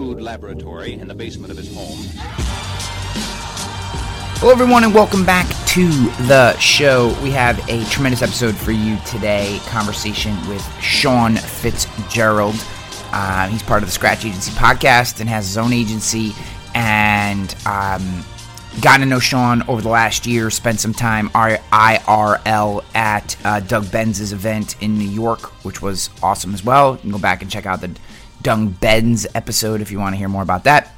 crude laboratory in the basement of his home. Hello, everyone, and welcome back to the show. We have a tremendous episode for you today. Conversation with Shawn Fitzgerald. Uh, he's part of the Scratch Agency podcast and has his own agency. And um, gotten to know Shawn over the last year. Spent some time IRL at uh, Doug Benz's event in New York, which was awesome as well. You can go back and check out the Doug Ben's episode if you want to hear more about that.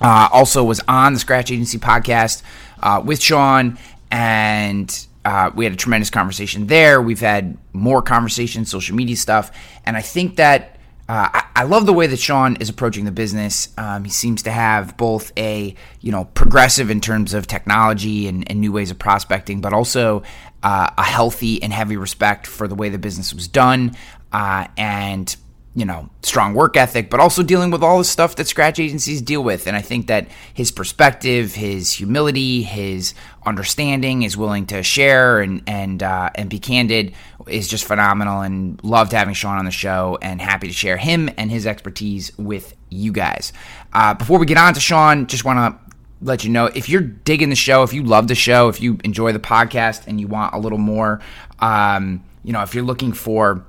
Uh, also was on the Scratch Agency podcast uh, with Shawn, and uh, we had a tremendous conversation there. We've had more conversations, social media stuff, and I think that uh, I, I, love the way that Shawn is approaching the business. Um, he seems to have both a you know progressive in terms of technology and, and new ways of prospecting, but also uh, a healthy and heavy respect for the way the business was done, uh, and you know, strong work ethic, but also dealing with all the stuff that scratch agencies deal with. And I think that his perspective, his humility, his understanding, is willing to share and and uh, and be candid is just phenomenal. And loved having Shawn on the show, and happy to share him and his expertise with you guys. Uh, before we get on to Shawn, just want to let you know if you're digging the show, if you love the show, if you enjoy the podcast, and you want a little more, um, you know, if you're looking for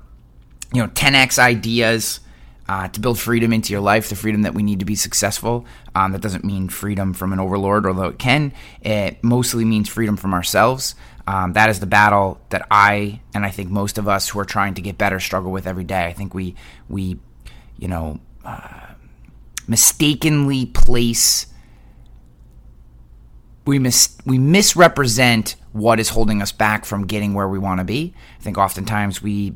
you know 10x ideas uh, to build freedom into your life, the freedom that we need to be successful. Um, that doesn't mean freedom from an overlord, although it can. It mostly means freedom from ourselves. Um, that is the battle that I and I think most of us who are trying to get better struggle with every day. I think we we you know uh, mistakenly place we mis- we misrepresent what is holding us back from getting where we want to be. I think oftentimes we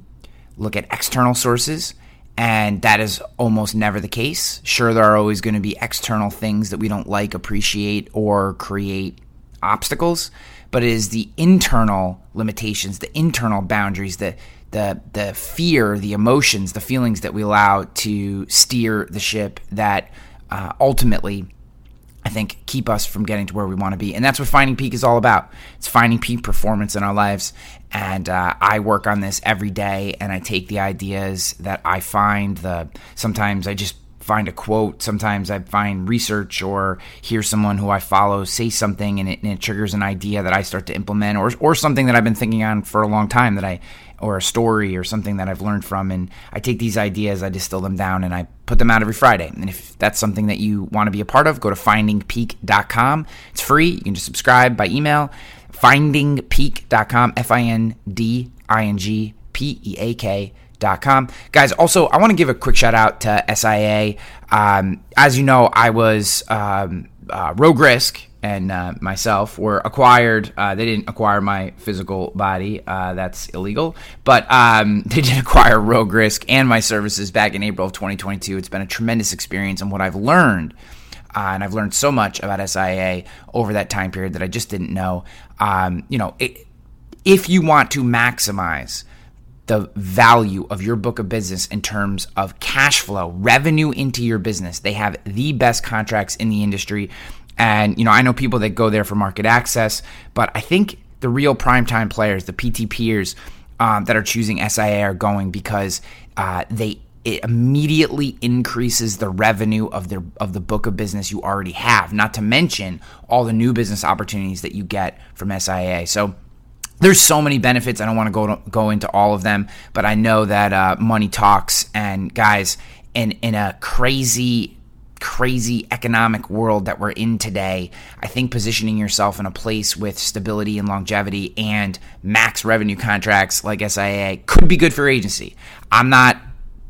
look at external sources, and that is almost never the case. Sure, there are always going to be external things that we don't like, appreciate, or create obstacles, but it is the internal limitations, the internal boundaries, the the the fear, the emotions, the feelings that we allow to steer the ship that uh, ultimately I think keep us from getting to where we want to be. And that's what Finding Peak is all about. It's finding peak performance in our lives. And uh, I work on this every day and I take the ideas that I find the sometimes I just find a quote, sometimes I find research or hear someone who I follow say something and it, and it triggers an idea that I start to implement or or something that I've been thinking on for a long time that I or a story or something that I've learned from. And I take these ideas, I distill them down, and I put them out every Friday. And if that's something that you want to be a part of, go to findingpeak.com. It's free. You can just subscribe by email. Findingpeak.com, F I N D I N G P E A K. Dot Com. Guys, also, I want to give a quick shout out to SIA. Um, as you know, I was um, uh, Rogue Risk and uh, myself were acquired. Uh, they didn't acquire my physical body. Uh, that's illegal. But um, they did acquire Rogue Risk and my services back in April of 2022. It's been a tremendous experience. And what I've learned, uh, and I've learned so much about SIA over that time period that I just didn't know. Um, you know, it, if you want to maximize the value of your book of business in terms of cash flow, revenue into your business. They have the best contracts in the industry. And, you know, I know people that go there for market access, but I think the real primetime players, the PT peers um, that are choosing SIA are going because uh, they it immediately increases the revenue of their of the book of business you already have. Not to mention all the new business opportunities that you get from SIA. So there's so many benefits. I don't want to go to, go into all of them, but I know that uh, money talks. And guys, in in a crazy crazy economic world that we're in today, I think positioning yourself in a place with stability and longevity and max revenue contracts like SIA could be good for agency. I'm not,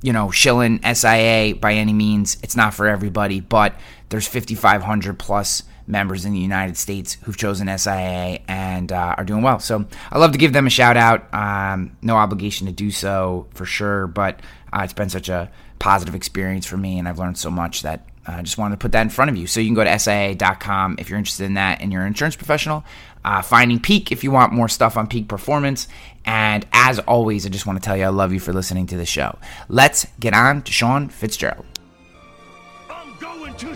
you know, shilling SIA by any means. It's not for everybody, but there's 5,500 plus members in the United States who've chosen SIA and uh, are doing well. So I love to give them a shout out. Um, no obligation to do so for sure, but uh, it's been such a positive experience for me, and I've learned so much that I uh, just wanted to put that in front of you. So you can go to SIA.com if you're interested in that and you're an insurance professional. Uh, finding Peak if you want more stuff on peak performance. And as always, I just want to tell you I love you for listening to the show. Let's get on to Shawn Fitzgerald. I'm going to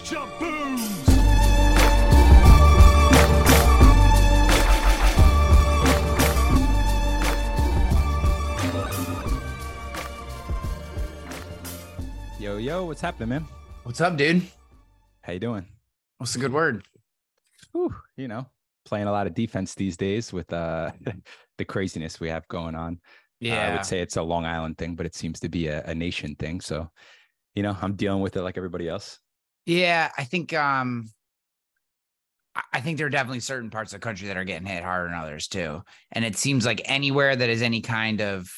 Yo, yo, what's happening, man? What's up, dude? How you doing? What's a good word? Whew, you know, playing a lot of defense these days with uh the craziness we have going on. Uh, I would say it's a Long Island thing, but it seems to be a, a nation thing. So, you know, I'm dealing with it like everybody else. Yeah, I think um I think there are definitely certain parts of the country that are getting hit harder than others too. And it seems like anywhere that is any kind of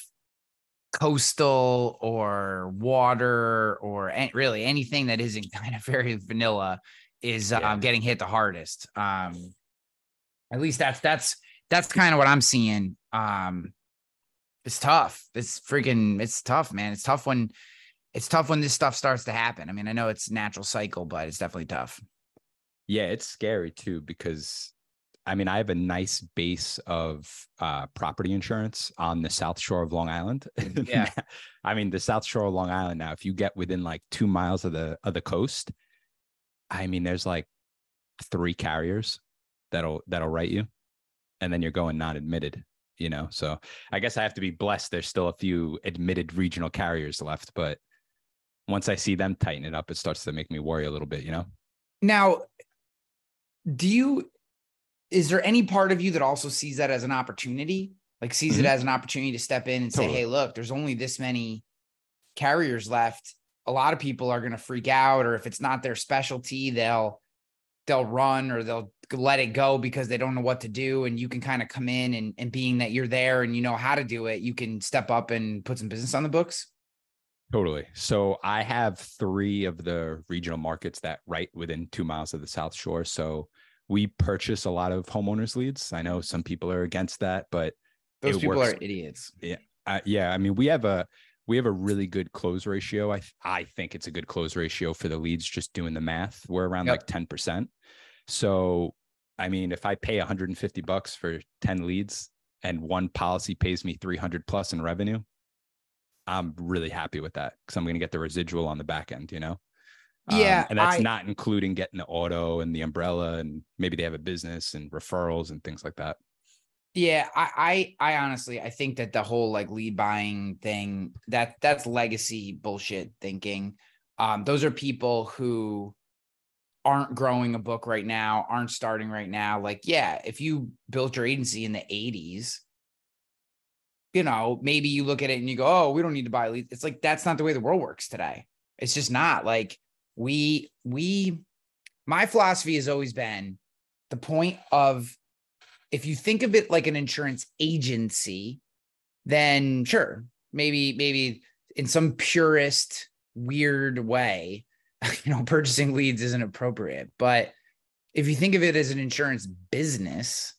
coastal or water or an- really anything that isn't kind of very vanilla is Yeah. um, getting hit the hardest. Um at least that's that's that's kind of what I'm seeing. Um it's tough. It's freaking it's tough, man. It's tough when it's tough when this stuff starts to happen. I mean, I know it's natural cycle, but it's definitely tough. Yeah, it's scary too because I mean, I have a nice base of uh, property insurance on the South Shore of Long Island. Yeah. I mean, the South Shore of Long Island now, if you get within like two miles of the of the coast, I mean, there's like three carriers that'll that'll write you, and then you're going not admitted. You know, so I guess I have to be blessed. There's still a few admitted regional carriers left, but once I see them tighten it up, it starts to make me worry a little bit. You know. Now, do you is there any part of you that also sees that as an opportunity? Like sees it Mhm. as an opportunity to step in and say, "Hey, look, there's only this many carriers left. A lot of people are going to freak out or if it's not their specialty, they'll they'll run or they'll let it go because they don't know what to do and you can kind of come in and and being that you're there and you know how to do it, you can step up and put some business on the books." Totally. So I have three of the regional markets that right within two miles of the South Shore. So we purchase a lot of homeowners leads. I know some people are against that, but Those people works. are idiots. uh, yeah, I mean we have a we have a really good close ratio. I th- I think it's a good close ratio for the leads. Just doing the math, we're around Yep. like ten percent. So I mean, if I pay 150 bucks for 10 leads and one policy pays me 300 plus in revenue, I'm really happy with that because I'm going to get the residual on the back end, you know? Um, Yeah, and that's I- not including getting the auto and the umbrella and maybe they have a business and referrals and things like that. Yeah, I, I I honestly I think that the whole like lead buying thing that that's legacy bullshit thinking. Um, those are people who aren't growing a book right now, aren't starting right now. Like, yeah, if you built your agency in the 80s, you know, maybe you look at it and you go, oh, we don't need to buy leads. It's like that's not the way the world works today. It's just not like we we my philosophy has always been the point of if you think of it like an insurance agency, then sure, maybe, maybe in some purist, weird way, you know, purchasing leads isn't appropriate. But if you think of it as an insurance business,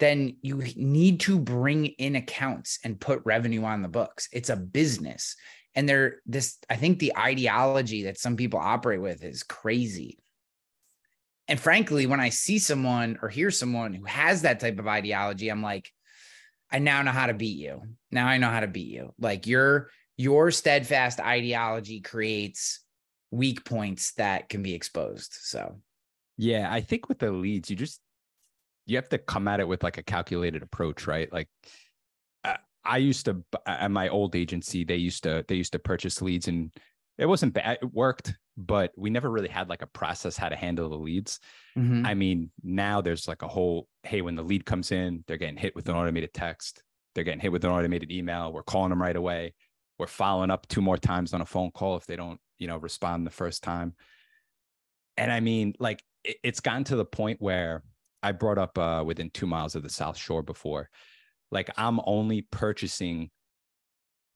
then you need to bring in accounts and put revenue on the books. It's a business. And they're this, I think the ideology that some people operate with is crazy. And frankly, when I see someone or hear someone who has that type of ideology, I'm like, I now know how to beat you. Now I know how to beat you. Like your your steadfast ideology creates weak points that can be exposed. So Yeah, I think with the leads, you just you have to come at it with like a calculated approach, right? Like I, used to at my old agency, they used to they used to purchase leads, and it wasn't bad. It worked, but we never really had like a process how to handle the leads. mhm. I mean, now there's like a whole hey, when the lead comes in, they're getting hit with an automated text, they're getting hit with an automated email. We're calling them right away. We're following up two more times on a phone call if they don't, you know, respond the first time. And I mean, like it, it's gotten to the point where I brought up uh, within two miles of the South Shore before. Like I'm only purchasing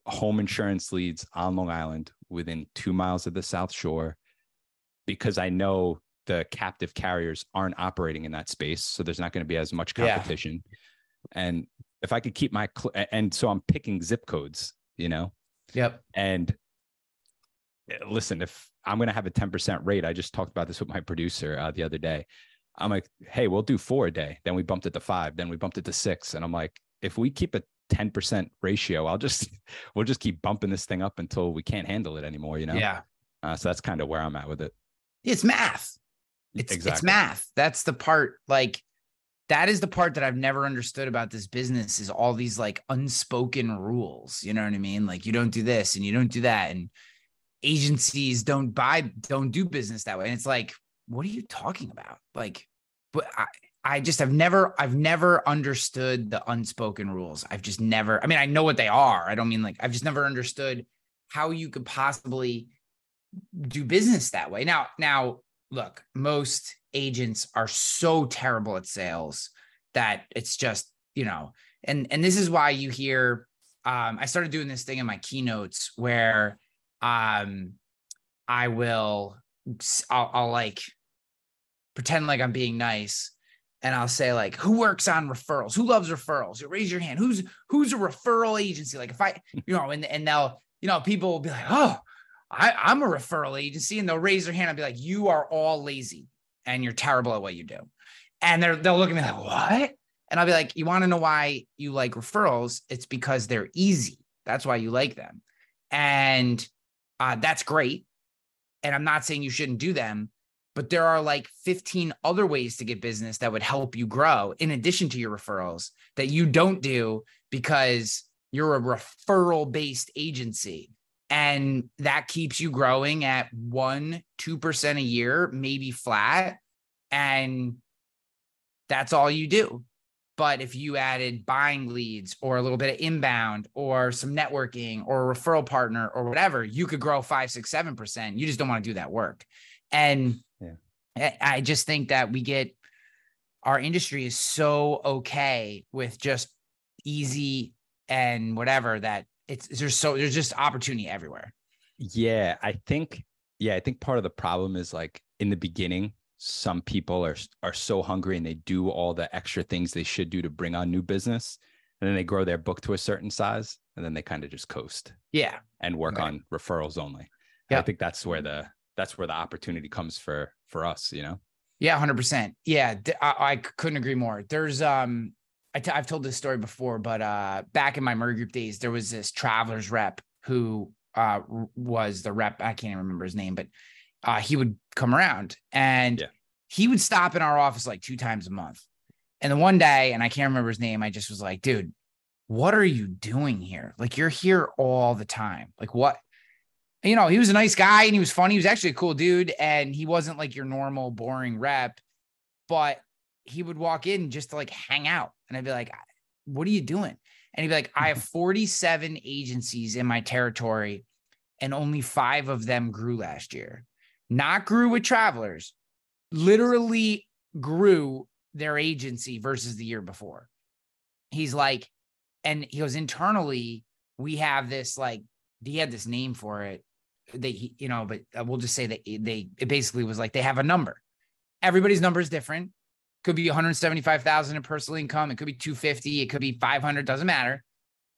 home insurance leads on Long Island within two miles of the South Shore because I know the captive carriers aren't operating in that space. So there's not going to be as much Yeah. competition. And if I could keep my, cl- and so I'm picking zip codes, you know, Yep. and uh, listen, if I'm going to have a 10% rate, I just talked about this with my producer uh, the other day. I'm like, hey, we'll do four a day. Then we bumped it to five. Then we bumped it to six. And I'm like, if we keep a 10% ratio, I'll just, we'll just keep bumping this thing up until we can't handle it anymore, you know? Yeah. Uh, so that's kind of where I'm at with it. It's math. It's it's math. That's the part like that is the part that I've never understood about this business is all these like unspoken rules. You know what I mean? Like you don't do this and you don't do that. And agencies don't buy don't do business that way and it's like what are you talking about like but i i just have never i've never understood the unspoken rules. I've just never i mean i know what they are. I don't mean like i've just never understood how you could possibly do business that way. Now now look most agents are so terrible at sales that it's just you know and and this is why you hear um i started doing this thing in my keynotes where um i will I'll, I'll like pretend like i'm being nice and i'll say like who works on referrals? Who loves referrals? Raise your hand. Who's who's a referral agency? Like if i you know and, and they'll you know people will be like oh I, i'm a referral agency. And they'll raise their hand and be like you are all lazy and you're terrible at what you do. And they're they'll look at me like what? And i'll be like you want to know why you like referrals? It's because they're easy. That's why you like them. And uh, that's great. And I'm not saying you shouldn't do them, but there are like 15 other ways to get business that would help you grow in addition to your referrals that you don't do because you're a referral based agency. And that keeps you growing at one, 2% a year, maybe flat. And that's all you do. But if you added buying leads or a little bit of inbound or some networking or a referral partner or whatever, you could grow five, six, seven percent. You just don't want to do that work. And. I just think that we get our industry is so okay with just easy and whatever that it's there's so there's just opportunity everywhere. Yeah, I think yeah, I think part of the problem is like in the beginning, some people are are so hungry and they do all the extra things they should do to bring on new business and then they grow their book to a certain size and then they kind of just coast yeah and work right. on referrals only yeah i think that's where mm-hmm. the that's where the opportunity comes for for us you know yeah 100% yeah I, I couldn't agree more there's um i t- i've told this story before but uh back in my murray group days there was this travelers rep who uh was the rep i can't even remember his name but uh, he would come around and yeah. he would stop in our office like two times a month. And then one day, and I can't remember his name, I just was like, dude, what are you doing here? Like, you're here all the time. Like, what? You know, he was a nice guy and he was funny. He was actually a cool dude. And he wasn't like your normal, boring rep, but he would walk in just to like hang out. And I'd be like, what are you doing? And he'd be like, I have 47 agencies in my territory, and only five of them grew last year not grew with travelers, literally grew their agency versus the year before. He's like, and he goes internally, we have this like, he had this name for it. They, you know, but we'll just say that they, it basically was like they have a number. Everybody's number is different. Could be 175,000 in personal income. It could be 250. It could be 500. Doesn't matter.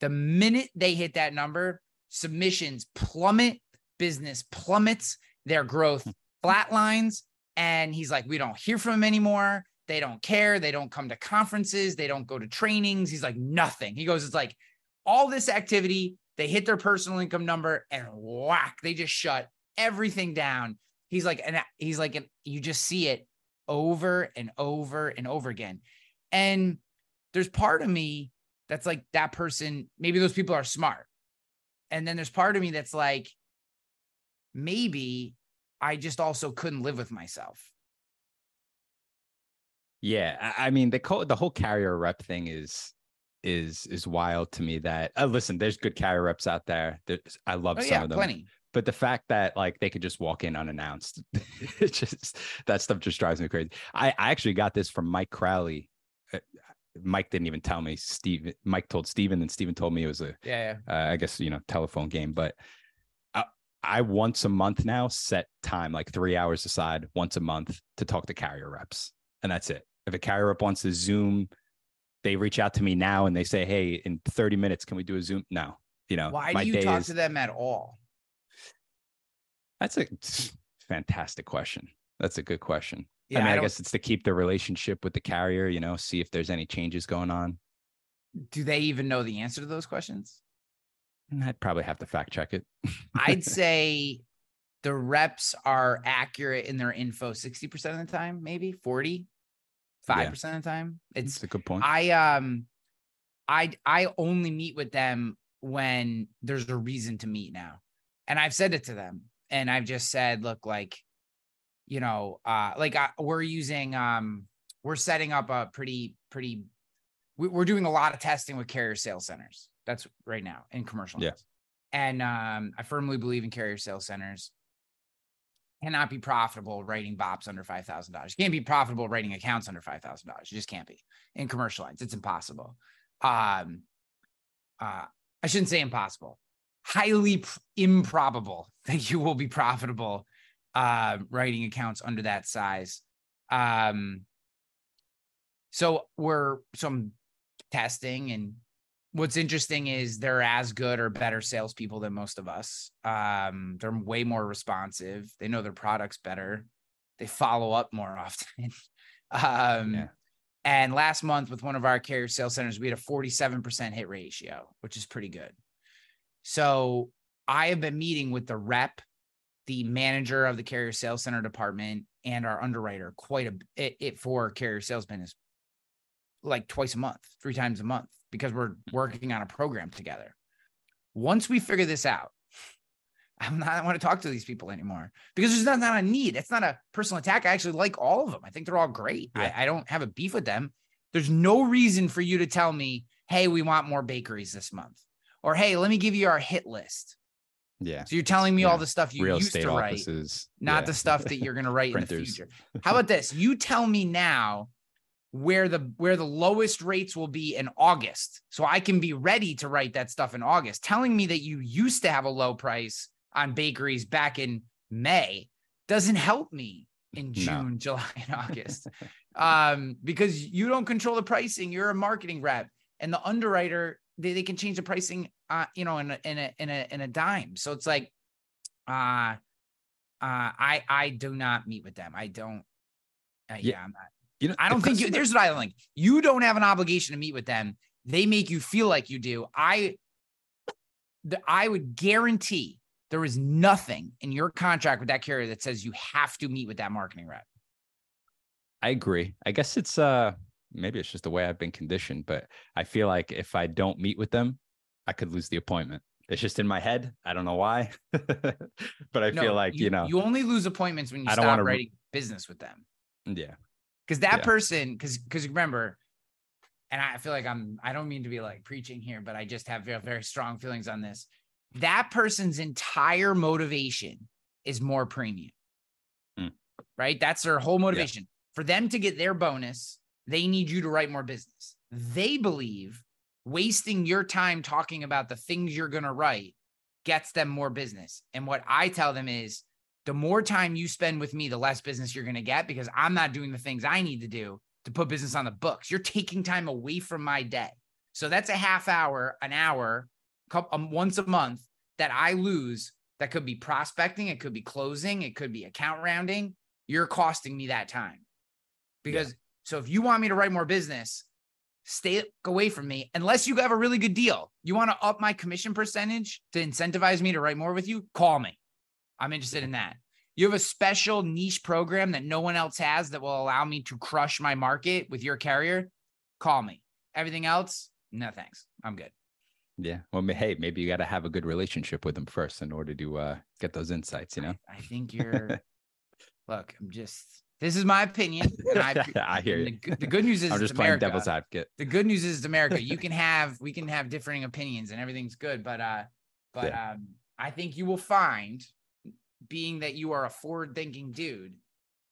The minute they hit that number, submissions plummet, business plummets, their growth flatlines. And he's like, we don't hear from him anymore. They don't care. They don't come to conferences. They don't go to trainings. He's like, nothing. He goes, it's like all this activity. They hit their personal income number and whack, they just shut everything down. He's like, and he's like, and you just see it over and over and over again. And there's part of me that's like, that person, maybe those people are smart. And then there's part of me that's like, maybe I just also couldn't live with myself. Yeah, I mean the co- the whole carrier rep thing is is is wild to me. That uh, listen, there's good carrier reps out there. There's, I love oh, some yeah, of them. Plenty. But the fact that like they could just walk in unannounced, it just that stuff just drives me crazy. I, I actually got this from Mike Crowley. Uh, Mike didn't even tell me. Steve, Mike told Steven, and Steven told me it was a yeah, yeah. Uh, I guess you know telephone game. But I once a month now set time like three hours aside once a month to talk to carrier reps, and that's it. If a carrier rep wants to Zoom, they reach out to me now and they say, "Hey, in 30 minutes, can we do a Zoom?" No, you know. Why do you talk is... to them at all? That's a fantastic question. That's a good question. Yeah, I mean, I, I guess it's to keep the relationship with the carrier. You know, see if there's any changes going on. Do they even know the answer to those questions? I'd probably have to fact check it. I'd say the reps are accurate in their info 60% of the time, maybe 40, 5% of the time. It's That's a good point. I um I I only meet with them when there's a reason to meet now. And I've said it to them. and I've just said, look, like, you know, uh, like uh, we're using, um, we're setting up a pretty, pretty, we, we're doing a lot of testing with carrier sales centers. That's right now in commercial. Yeah. lines. And um, I firmly believe in carrier sales centers. Cannot be profitable writing bops under five thousand dollars. You Can't be profitable writing accounts under five thousand dollars. You just can't be in commercial lines. It's impossible. Um, uh, I shouldn't say impossible. Highly pr- improbable that you will be profitable uh, writing accounts under that size. Um, so we're some testing, and what's interesting is they're as good or better salespeople than most of us. Um, they're way more responsive. They know their products better. They follow up more often. um, Yeah. And last month, with one of our carrier sales centers, we had a 47% hit ratio, which is pretty good. So I have been meeting with the rep, the manager of the carrier sales center department, and our underwriter quite a it, it for carrier sales business like twice a month, three times a month, because we're working on a program together. Once we figure this out, I'm not, I want to talk to these people anymore because there's not, not a need. It's not a personal attack. I actually like all of them. I think they're all great. Yeah. I, I don't have a beef with them. There's no reason for you to tell me, hey, we want more bakeries this month. Or hey, let me give you our hit list. Yeah. So you're telling me all the stuff you Real used to write, offices. not yeah. the stuff that you're going to write in the future. How about this? You tell me now where the where the lowest rates will be in August, so I can be ready to write that stuff in August. Telling me that you used to have a low price on bakeries back in May doesn't help me in No. June, July, and August, um, because you don't control the pricing. You're a marketing rep, and the underwriter they, they can change the pricing, uh, you know, in a, in a in a in a dime. So it's like, uh, uh, I I do not meet with them. I don't. Uh, yeah, Yeah. I'm not. You know, I don't think you, there's what I don't think. You don't have an obligation to meet with them. They make you feel like you do. I, the, I would guarantee there is nothing in your contract with that carrier that says you have to meet with that marketing rep. I agree. I guess it's uh maybe it's just the way I've been conditioned, but I feel like if I don't meet with them, I could lose the appointment. It's just in my head. I don't know why. but I No, feel like, you, know, you only lose appointments when you I stop wanna- writing business with them. yeah. Because that Yeah. person because because remember and i feel like i'm i don't mean to be like preaching here but i just have very, very strong feelings on this. That person's entire motivation is more premium. Hmm. right? That's their whole motivation. For them to get their bonus they need you to write more business. They believe wasting your time talking about the things you're going to write gets them more business. And what i tell them is the more time you spend with me, the less business you're going to get because I'm not doing the things I need to do to put business on the books. You're taking time away from my day. So that's a half hour, an hour, couple, um, once a month that I lose. That could be prospecting, it could be closing, it could be account rounding. You're costing me that time because so if you want me to write more business, stay away from me unless you have a really good deal. You want to up my commission percentage to incentivize me to write more with you? Call me. I'm interested in that. You have a special niche program that no one else has that will allow me to crush my market with your carrier. Call me. Everything else, no thanks. I'm good. Yeah. Well, hey, maybe you got to have a good relationship with them first in order to uh, get those insights, you know? I think you're. look, I'm just. This is my opinion. And I, I hear you. The, good- the good news is I'm just playing America. devil's advocate. the good news is America. You can have we can have differing opinions and everything's good, but uh, but um, I think you will find, being that you are a forward-thinking dude,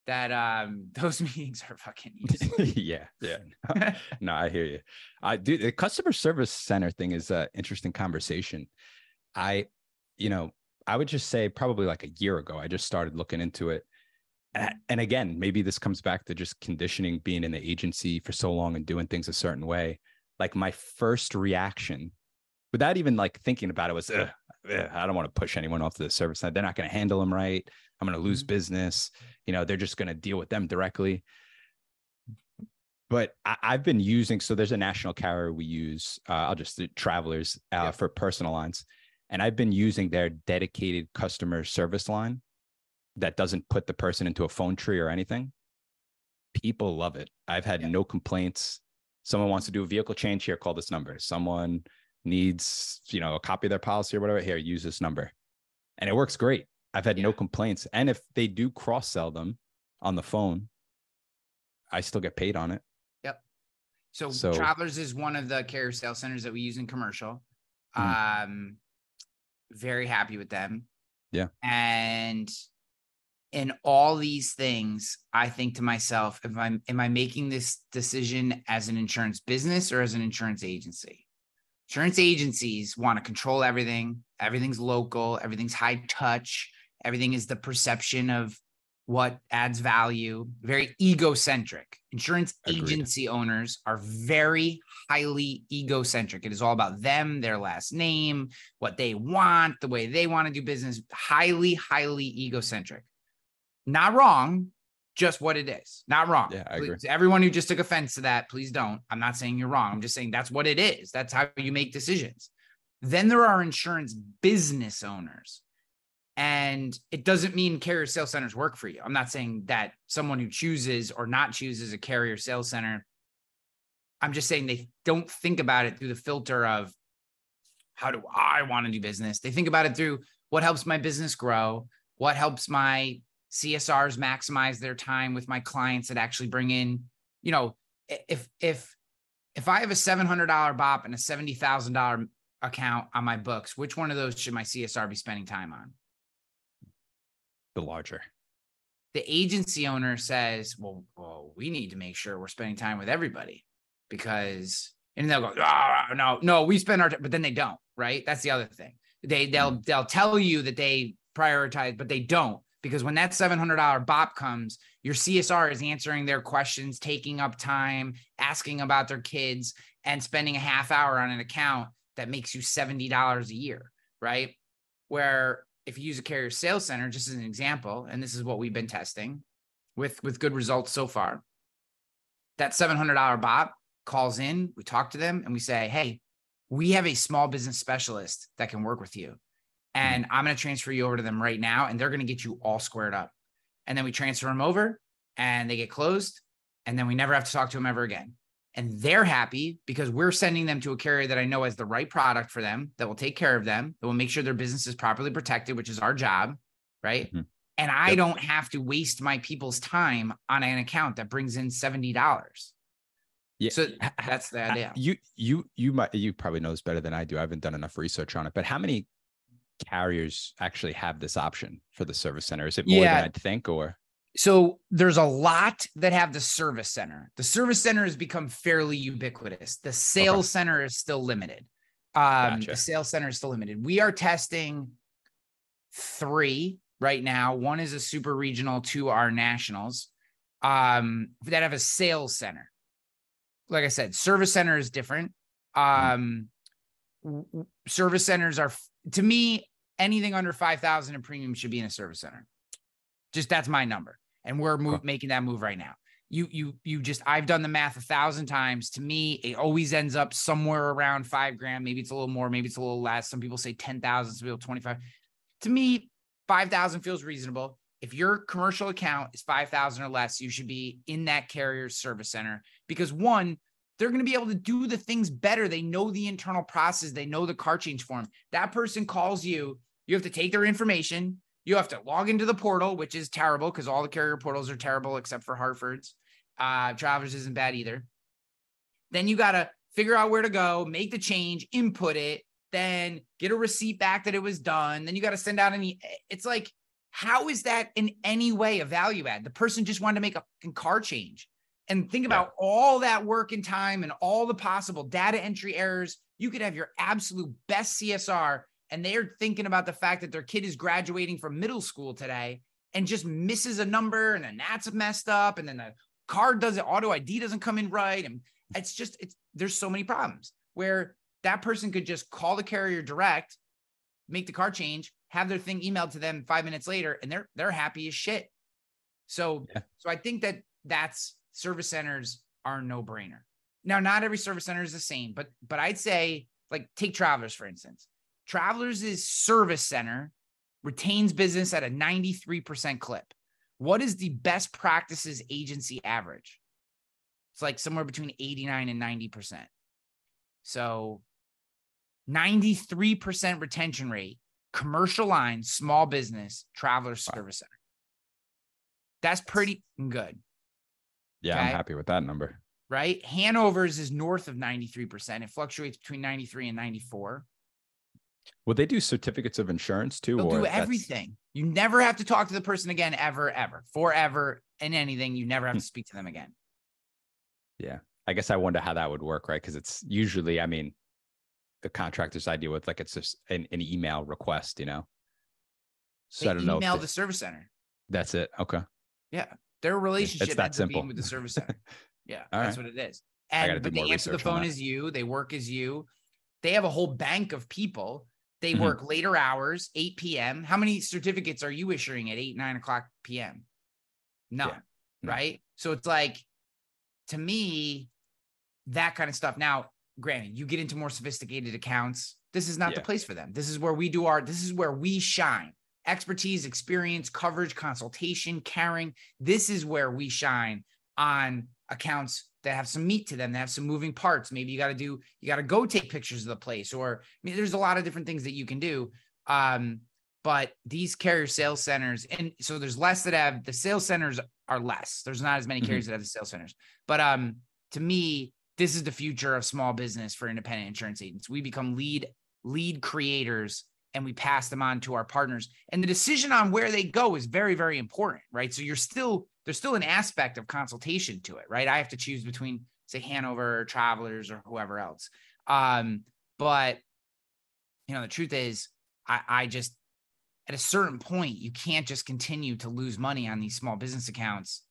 that um those meetings are fucking easy. yeah. Yeah. No, no, I hear you. I do. The customer service center thing is an interesting conversation. I, you know, I would just say probably like a year ago, I just started looking into it. A- And again, maybe this comes back to just conditioning being in the agency for so long and doing things a certain way. Like my first reaction, without even like thinking about it, was, ugh, I don't want to push anyone off to the service side. They're not going to handle them right. I'm going to lose Mhm. business. You know, they're just going to deal with them directly. But I, I've been using, so there's a national carrier we use. Uh, I'll just travelers uh, Yeah. for personal lines. And I've been using their dedicated customer service line that doesn't put the person into a phone tree or anything. People love it. I've had Yeah. no complaints. Someone wants to do a vehicle change here, call this number. Someone needs, you know, a copy of their policy or whatever, here, use this number. And it works great. I've had no complaints. And if they do cross sell them on the phone, I still get paid on it. So, So- Travelers is one of the carrier sales centers that we use in commercial. Mhm. Um, very happy with them. Yeah. And in all these things, I think to myself, if I'm am I making this decision as an insurance business or as an insurance agency? Insurance agencies want to control everything. Everything's local, everything's high touch, everything is the perception of what adds value, very egocentric. Insurance Agreed. agency owners are very highly egocentric. It is all about them, their last name, what they want, the way they want to do business, highly, highly egocentric. Not wrong, just what it is. Not wrong. Yeah, I Please- agree. Everyone who just took offense to that, please don't. I'm not saying you're wrong. I'm just saying that's what it is. That's how you make decisions. Then there are insurance business owners. And it doesn't mean carrier sales centers work for you. I'm not saying that someone who chooses or not chooses a carrier sales center. I'm just saying they don't think about it through the filter of how do I want to do business? They think about it through what helps my business grow, what helps my CSRs maximize their time with my clients that actually bring in, you know, if if if I have a seven hundred dollar BOP and a seventy thousand dollar account on my books, which one of those should my CSR be spending time on? The larger. The agency owner says, "Well, well, we need to make sure we're spending time with everybody because," and they'll go, "Oh, no, no, we spend our," time, but then they don't. Right? That's the other thing. They they'll mm. they'll tell you that they prioritize, but they don't because when that seven hundred dollar BOP comes, your CSR is answering their questions, taking up time, asking about their kids, and spending a half hour on an account that makes you seventy dollars a year, right? Where if you use a carrier sales center, just as an example, and this is what we've been testing with with good results so far, that seven hundred dollar BOP calls in, we talk to them, and we say, hey, we have a small business specialist that can work with you. And I'm going to transfer you over to them right now, and they're going to get you all squared up. And then we transfer them over and they get closed. And then we never have to talk to them ever again. And they're happy because we're sending them to a carrier that I know has the right product for them, that will take care of them, that will make sure their business is properly protected, which is our job. Right. Mhm. And I Yep. don't have to waste my people's time on an account that brings in $70. Yeah. So Ha- ha- that's the idea. You you you might you probably know this better than I do. I haven't done enough research on it, but how many carriers actually have this option for the service center? Is it more Yeah. than I'd think, or so there's a lot that have the service center. The service center has become fairly ubiquitous. The sales center is still limited. Um, Gotcha. The sales center is still limited. We are testing three right now. One is a super regional, two are nationals um, that have a sales center. Like I said, service center is different. Um, w- w- service centers are, to me, anything under 5,000 in premium should be in a service center. Just that's my number. And we're move, making that move right now. You, you, you just, I've done the math a thousand times. To me, it always ends up somewhere around five grand. Maybe it's a little more, maybe it's a little less. Some people say 10,000, some people 25. To me, 5,000 feels reasonable. If your commercial account is 5,000 or less, you should be in that carrier's service center because one, they're going to be able to do the things better. They know the internal process, they know the car change form. That person calls you, you have to take their information. You have to log into the portal, which is terrible because all the carrier portals are terrible except for Hartford's. Uh, Travelers isn't bad either. Then you got to figure out where to go, make the change, input it, then get a receipt back that it was done. Then you got to send out any. It's like, how is that in any way a value add? The person just wanted to make a car change. And think about all that work and time and all the possible data entry errors. You could have your absolute best CSR, and they're thinking about the fact that their kid is graduating from middle school today and just misses a number, and then that's messed up, and then the card doesn't auto ID doesn't come in right, and it's just it's there's so many problems where that person could just call the carrier direct, make the car change, have their thing emailed to them five minutes later, and they're they're happy as shit. So Yeah. so I think that that's service centers are no brainer. Now, not every service center is the same, but but I'd say like take Travelers for instance. Travelers' service center retains business at a 93% clip. What is the best practices agency average? It's like somewhere between 89 and 90%. So 93% retention rate commercial line, small business, traveler service center. That's pretty good, Yeah, Okay. I'm happy with that number. right? Hanover's is north of 93%. It fluctuates between 93 and 94. Will they do certificates of insurance too? They'll do everything. You never have to talk to the person again, ever, ever, forever, and anything. You never have hmm. to speak to them again. Yeah. I guess I wonder how that would work, right? Because it's usually, I mean, the contractors I deal with, like it's just an, an email request, you know? So They I don't know. email the service center. that's it. Okay. Yeah. Their relationship it's that simple. with the service center. Yeah, All that's right. what it is. And but they answer the phone that. as you, they work as you. They have a whole bank of people. They Mhm. work later hours, 8 p.m. How many certificates are you issuing at 8, 9 o'clock p.m.? None. Yeah, no. Right. So it's like to me, that kind of stuff. Now, granted, you get into more sophisticated accounts. This is not the place for them. This is where we do our, this is where we shine. Expertise, experience, coverage, consultation, caring. This is where we shine on accounts that have some meat to them, that have some moving parts. Maybe you got to do, you got to go take pictures of the place, or I mean, there's a lot of different things that you can do. Um, but these carrier sales centers, and so there's less that have the sales centers are less. There's not as many Mhm. carriers that have the sales centers. But um, to me, this is the future of small business for independent insurance agents. We become lead lead creators and we pass them on to our partners. And the decision on where they go is very, very important, right? So you're still there's still an aspect of consultation to it, right? I have to choose between say Hanover or Travelers or whoever else. Um, but you know, the truth is, I, I just at a certain point, you can't just continue to lose money on these small business accounts.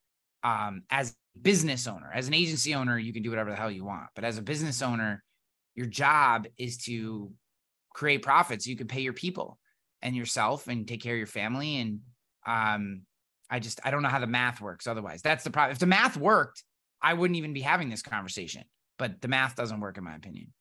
Um, as business owner, as an agency owner, you can do whatever the hell you want. But as a business owner, your job is to create profits. You can pay your people and yourself and take care of your family. And um, I just I don't know how the math works otherwise. That's the problem. If the math worked, I wouldn't even be having this conversation. But the math doesn't work, in my opinion.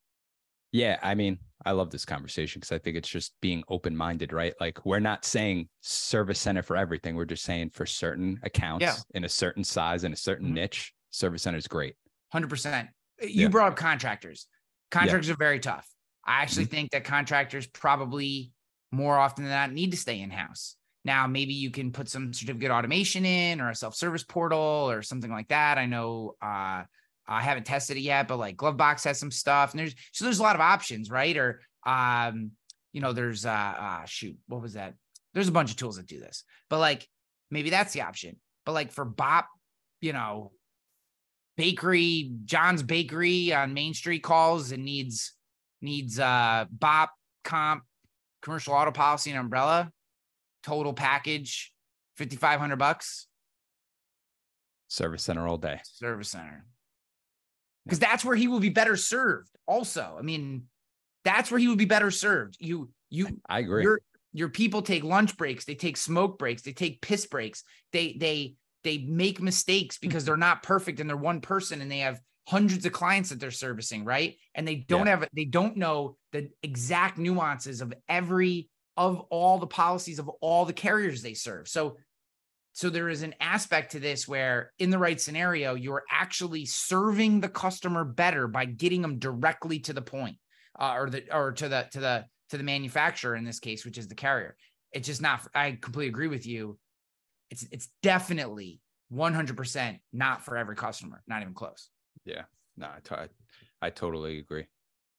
Yeah, I mean, I love this conversation because I think it's just being open minded, right? Like we're not saying service center for everything. We're just saying for certain accounts Yeah. in a certain size and a certain Mhm. niche, service center is great. Hundred percent. You Yeah. brought up contractors. Contractors are very tough. I actually Mm-hmm. think that contractors probably more often than not need to stay in house. Now, maybe you can put some certificate automation in or a self service portal or something like that. I know uh, I haven't tested it yet, but like Glovebox has some stuff, and there's so there's a lot of options, right? Or um, you know, there's uh, uh shoot, what was that? There's a bunch of tools that do this, but like maybe that's the option. But like for Bop, you know, bakery, John's Bakery on Main Street calls and needs needs uh Bop comp commercial auto policy and umbrella total package 5500 bucks? Service center all day. service center. Because that's where he will be better served also. I mean that's where he would be better served. You you I agree. your your people take lunch breaks they take smoke breaks they take piss breaks they they they make mistakes hmm. because they're not perfect and they're one person and they have hundreds of clients that they're servicing right? And they don't have they don't know the exact nuances of every of all the policies of all the carriers they serve so so there is an aspect to this where in the right scenario you're actually serving the customer better by getting them directly to the point uh, or the or to the to the to the manufacturer in this case which is the carrier it's just not i completely agree with you it's it's definitely 100% not for every customer not even close yeah. No, I, to- I totally agree.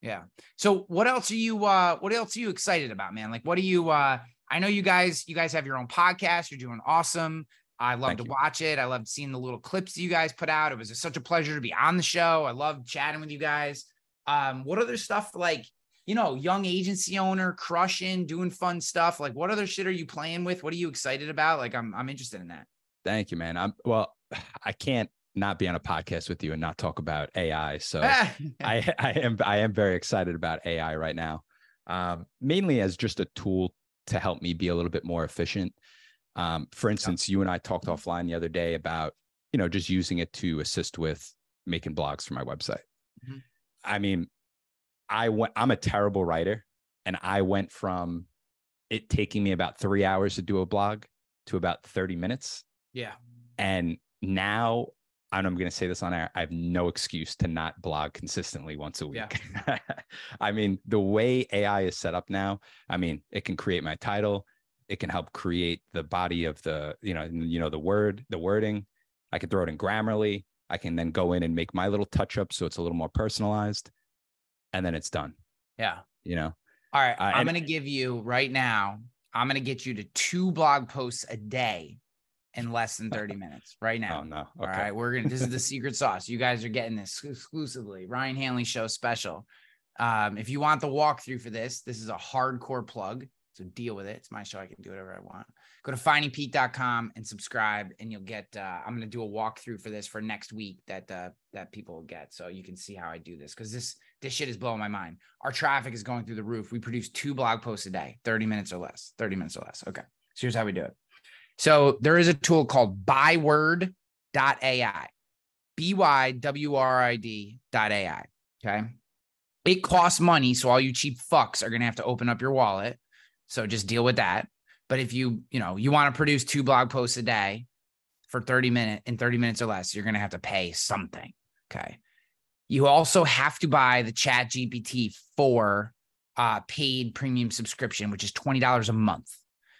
Yeah. So what else are you uh what else are you excited about man? Like what are you uh i know you guys you guys have your own podcast. You're doing awesome. I love Thank to you. watch it. I loved seeing the little clips you guys put out. It was such a pleasure to be on the show. I love chatting with you guys. Um what other stuff like you know young agency owner crushing doing fun stuff. Like what other shit are you playing with? What are you excited about? Like i'm, I'm interested in that. Thank you, man. I'm well, I can't not be on a podcast with you and not talk about AI. So I, I am I am very excited about AI right now, um, mainly as just a tool to help me be a little bit more efficient. Um, for instance, you and I talked offline the other day about you know just using it to assist with making blogs for my website. Mhm. I mean, I went. I'm a terrible writer, and I went from it taking me about three hours to do a blog to about 30 minutes yeah and now and I'm going to say this on air. I have no excuse to not blog consistently once a week. Yeah. I mean, the way AI is set up now, I mean, it can create my title, it can help create the body of the, you know, you know, the word, the wording. I can throw it in Grammarly. I can then go in and make my little touch up so it's a little more personalized, and then it's done. Yeah. You know. All right. Uh, I'm going to give you right now. I'm going to get you to two blog posts a day in less than 30 minutes right now. Oh no. Okay. All right. We're gonna this is the secret sauce. You guys are getting this exclusively. Ryan Hanley show special. Um, if you want the walkthrough for this, this is a hardcore plug. So deal with it. It's my show. I can do whatever I want. Go to findingpeak.com and subscribe, and you'll get. Uh, I'm going to do a walkthrough for this for next week that uh, that people will get, so you can see how I do this because this this shit is blowing my mind. Our traffic is going through the roof. We produce two blog posts a day, 30 minutes or less. 30 minutes or less. Okay. So here's how we do it. So there is a tool called byword.ai, B Y W R I D.ai. Okay. It costs money. So all you cheap fucks are going to have to open up your wallet. So just deal with that. But if you, you know, you want to produce two blog posts a day for 30 minutes in 30 minutes or less, you're going to have to pay something. Okay. You also have to buy the chat GPT for uh, paid premium subscription, which is $20 a month.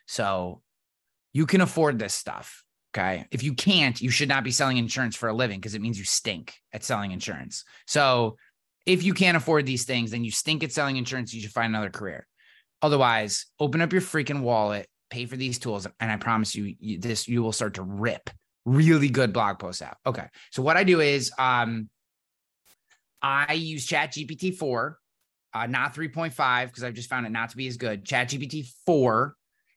So you can afford this stuff. Okay. If you can't, you should not be selling insurance for a living because it means you stink at selling insurance. So if you can't afford these things, then you stink at selling insurance. You should find another career. Otherwise, open up your freaking wallet, pay for these tools, and I promise you, you this you will start to rip really good blog posts out. Okay. So what I do is um I use Chat GPT 4, uh, not 3.5, because I've just found it not to be as good. Chat GPT 4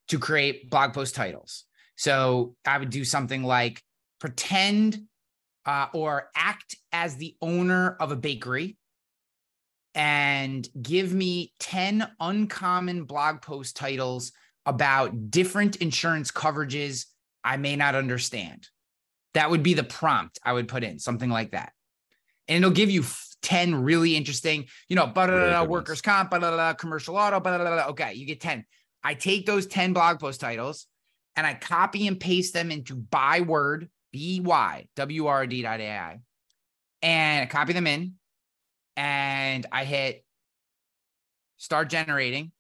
to create blog post titles. So I would do something like pretend uh, or act as the owner of a bakery and give me 10 uncommon blog post titles about different insurance coverages I may not understand. That would be the prompt I would put in, something like that. And it'll give you 10 really interesting, you know, blah, blah, blah, workers' comp, blah, blah, blah, commercial auto, blah, blah, blah. Okay, you get 10. I take those 10 blog post titles and I copy and paste them into byword, B Y W R D dot AI, and I copy them in and I hit start generating.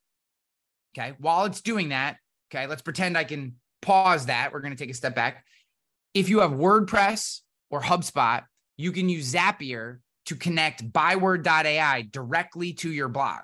Okay. While it's doing that, okay, let's pretend I can pause that. We're going to take a step back. If you have WordPress or HubSpot, you can use Zapier to connect byword.ai directly to your blog.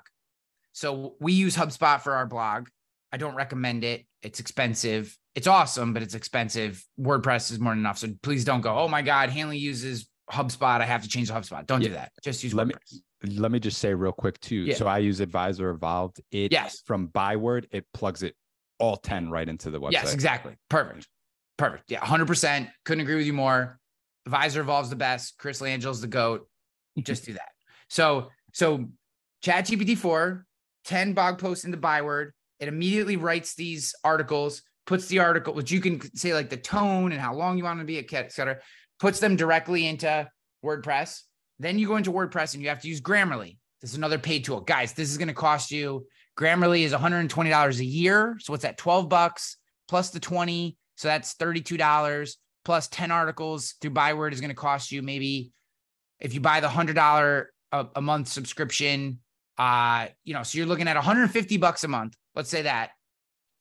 So we use HubSpot for our blog. I don't recommend it. It's expensive. It's awesome, but it's expensive. WordPress is more than enough. So please don't go, oh my God, Hanley uses HubSpot. I have to change the HubSpot. Don't yeah. do that. Just use let WordPress. Me, let me just say real quick too. Yeah. So I use Advisor Evolved. It yes. from Byword, it plugs it all 10 right into the website. Yes, exactly. Perfect. Perfect. Yeah, 100%. Couldn't agree with you more. Advisor Evolve's the best. Chris Langille's the GOAT. Just do that. So, so ChatGPT 4, 10 blog posts into Byword. It immediately writes these articles, puts the article, which you can say like the tone and how long you want to be, et cetera, puts them directly into WordPress. Then you go into WordPress and you have to use Grammarly. This is another paid tool. Guys, this is going to cost you. Grammarly is $120 a year. So what's that? 12 bucks plus the 20. So that's $32 plus 10 articles through Byword is going to cost you maybe if you buy the $100 a, a month subscription, uh, you know, so you're looking at 150 bucks a month. Let's say that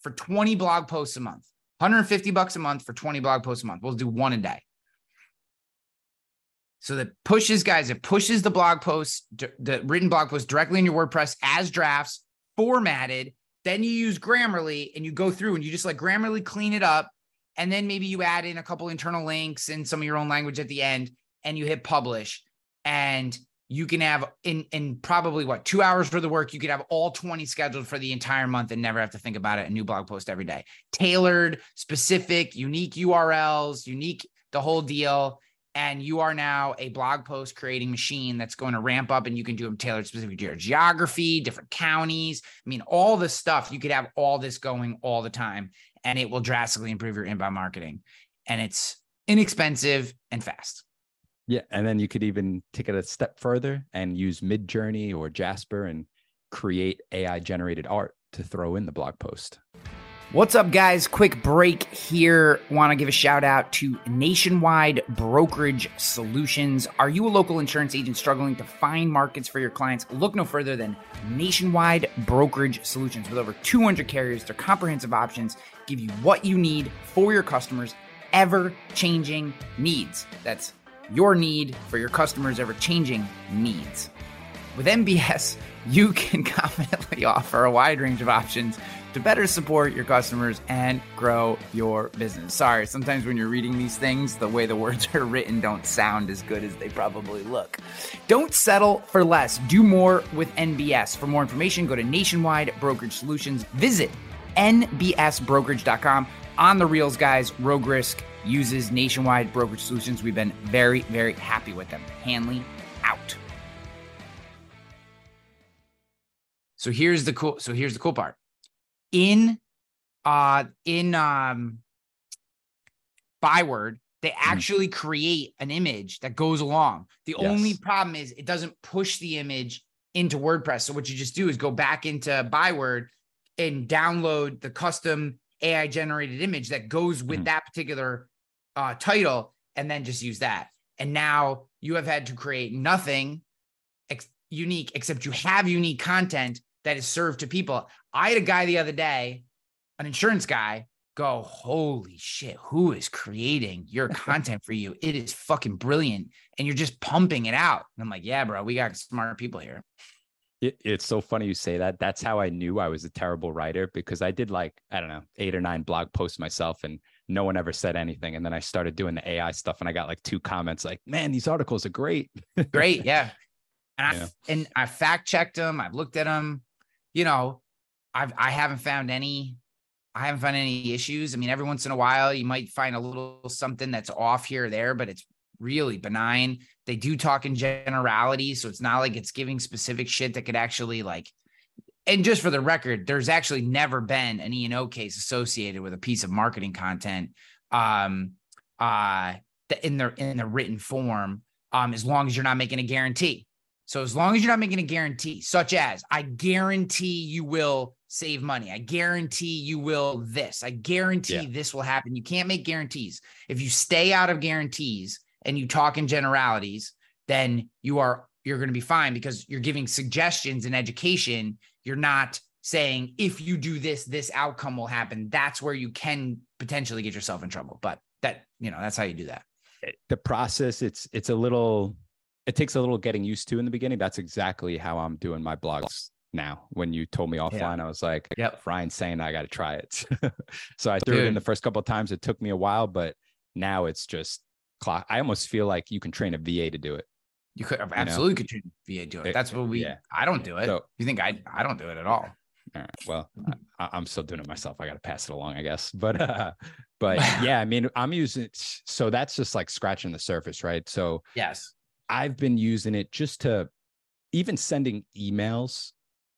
for 20 blog posts a month. 150 bucks a month for 20 blog posts a month. We'll do one a day. So that pushes guys, it pushes the blog posts, the written blog posts directly in your WordPress as drafts, formatted. Then you use Grammarly and you go through and you just like Grammarly clean it up. And then maybe you add in a couple internal links and some of your own language at the end and you hit publish. And you can have in in probably what two hours for the work you could have all 20 scheduled for the entire month and never have to think about it a new blog post every day. Tailored specific unique urls unique the whole deal. And you are now a blog post creating machine that's going to ramp up and you can do them tailored specific to your geography different counties. I mean all this stuff you could have all this going all the time and it will drastically improve your inbound marketing. And it's inexpensive and fast yeah, and then you could even take it a step further and use Midjourney or Jasper and create AI generated art to throw in the blog post. What's up, guys? Quick break here. Want to give a shout out to Nationwide Brokerage Solutions. Are you a local insurance agent struggling to find markets for your clients? Look no further than Nationwide Brokerage Solutions. With over 200 carriers, their comprehensive options give you what you need for your customers' ever changing needs. That's your need for your customers' ever changing needs. With NBS, you can confidently offer a wide range of options to better support your customers and grow your business. Sorry, sometimes when you're reading these things, the way the words are written don't sound as good as they probably look. Don't settle for less. Do more with NBS. For more information, go to Nationwide Brokerage Solutions. Visit nbsbrokerage.com. On the reels, guys, Rogue Risk uses Nationwide Brokerage Solutions. We've been very, very happy with them. Hanley out. So here's the cool. So here's the cool part. In, uh, in um, Byword, they actually create an image that goes along. The only problem is it doesn't push the image into WordPress. So what you just do is go back into Byword and download the custom AI generated image that goes with Mhm. that particular uh, title, and then just use that. And now you have had to create nothing ex- unique except you have unique content that is served to people. I had a guy the other day, an insurance guy, go, Holy shit, who is creating your content for you? It is fucking brilliant. And you're just pumping it out. And I'm like, Yeah, bro, we got smart people here. It, it's so funny you say that. That's how I knew I was a terrible writer because I did like, I don't know, eight or nine blog posts myself and no one ever said anything. And then I started doing the AI stuff and I got like two comments like, man, these articles are great. Great. Yeah. And I, Yeah. and I fact checked them. I've looked at them. You know, I've, I haven't found any, I haven't found any issues. I mean, every once in a while, you might find a little something that's off here or there, but it's really benign. They do talk in generality. So it's not like it's giving specific shit that could actually like, and just for the record, there's actually never been an E&O case associated with a piece of marketing content. Um, uh, in the in the written form, um, as long as you're not making a guarantee. So as long as you're not making a guarantee, such as I guarantee you will save money, I guarantee you will this, I guarantee Yeah. this will happen. You can't make guarantees. If you stay out of guarantees and you talk in generalities, then you are you're going to be fine because you're giving suggestions and education. You're not saying if you do this, this outcome will happen. That's where you can potentially get yourself in trouble. But that you know that's how you do that. the process, it's it's a little it takes a little getting used to in the beginning. That's exactly how I'm doing my blogs now. When you told me offline, I was like, Yep. Ryan's saying I got to try it. so I threw it in the first couple of times. It took me a while, but now it's just clock. I almost feel like you can train a VA to do it. You could absolutely could train a VA to do it. It- That's what we. yeah. I don't do it. So- you think I? I don't do it at all. All right. Well, I, I'm still doing it myself. I got to pass it along, I guess. But, uh, but yeah, I mean, I'm using. So that's just like scratching the surface, right? So Yes. I've been using it just to even sending emails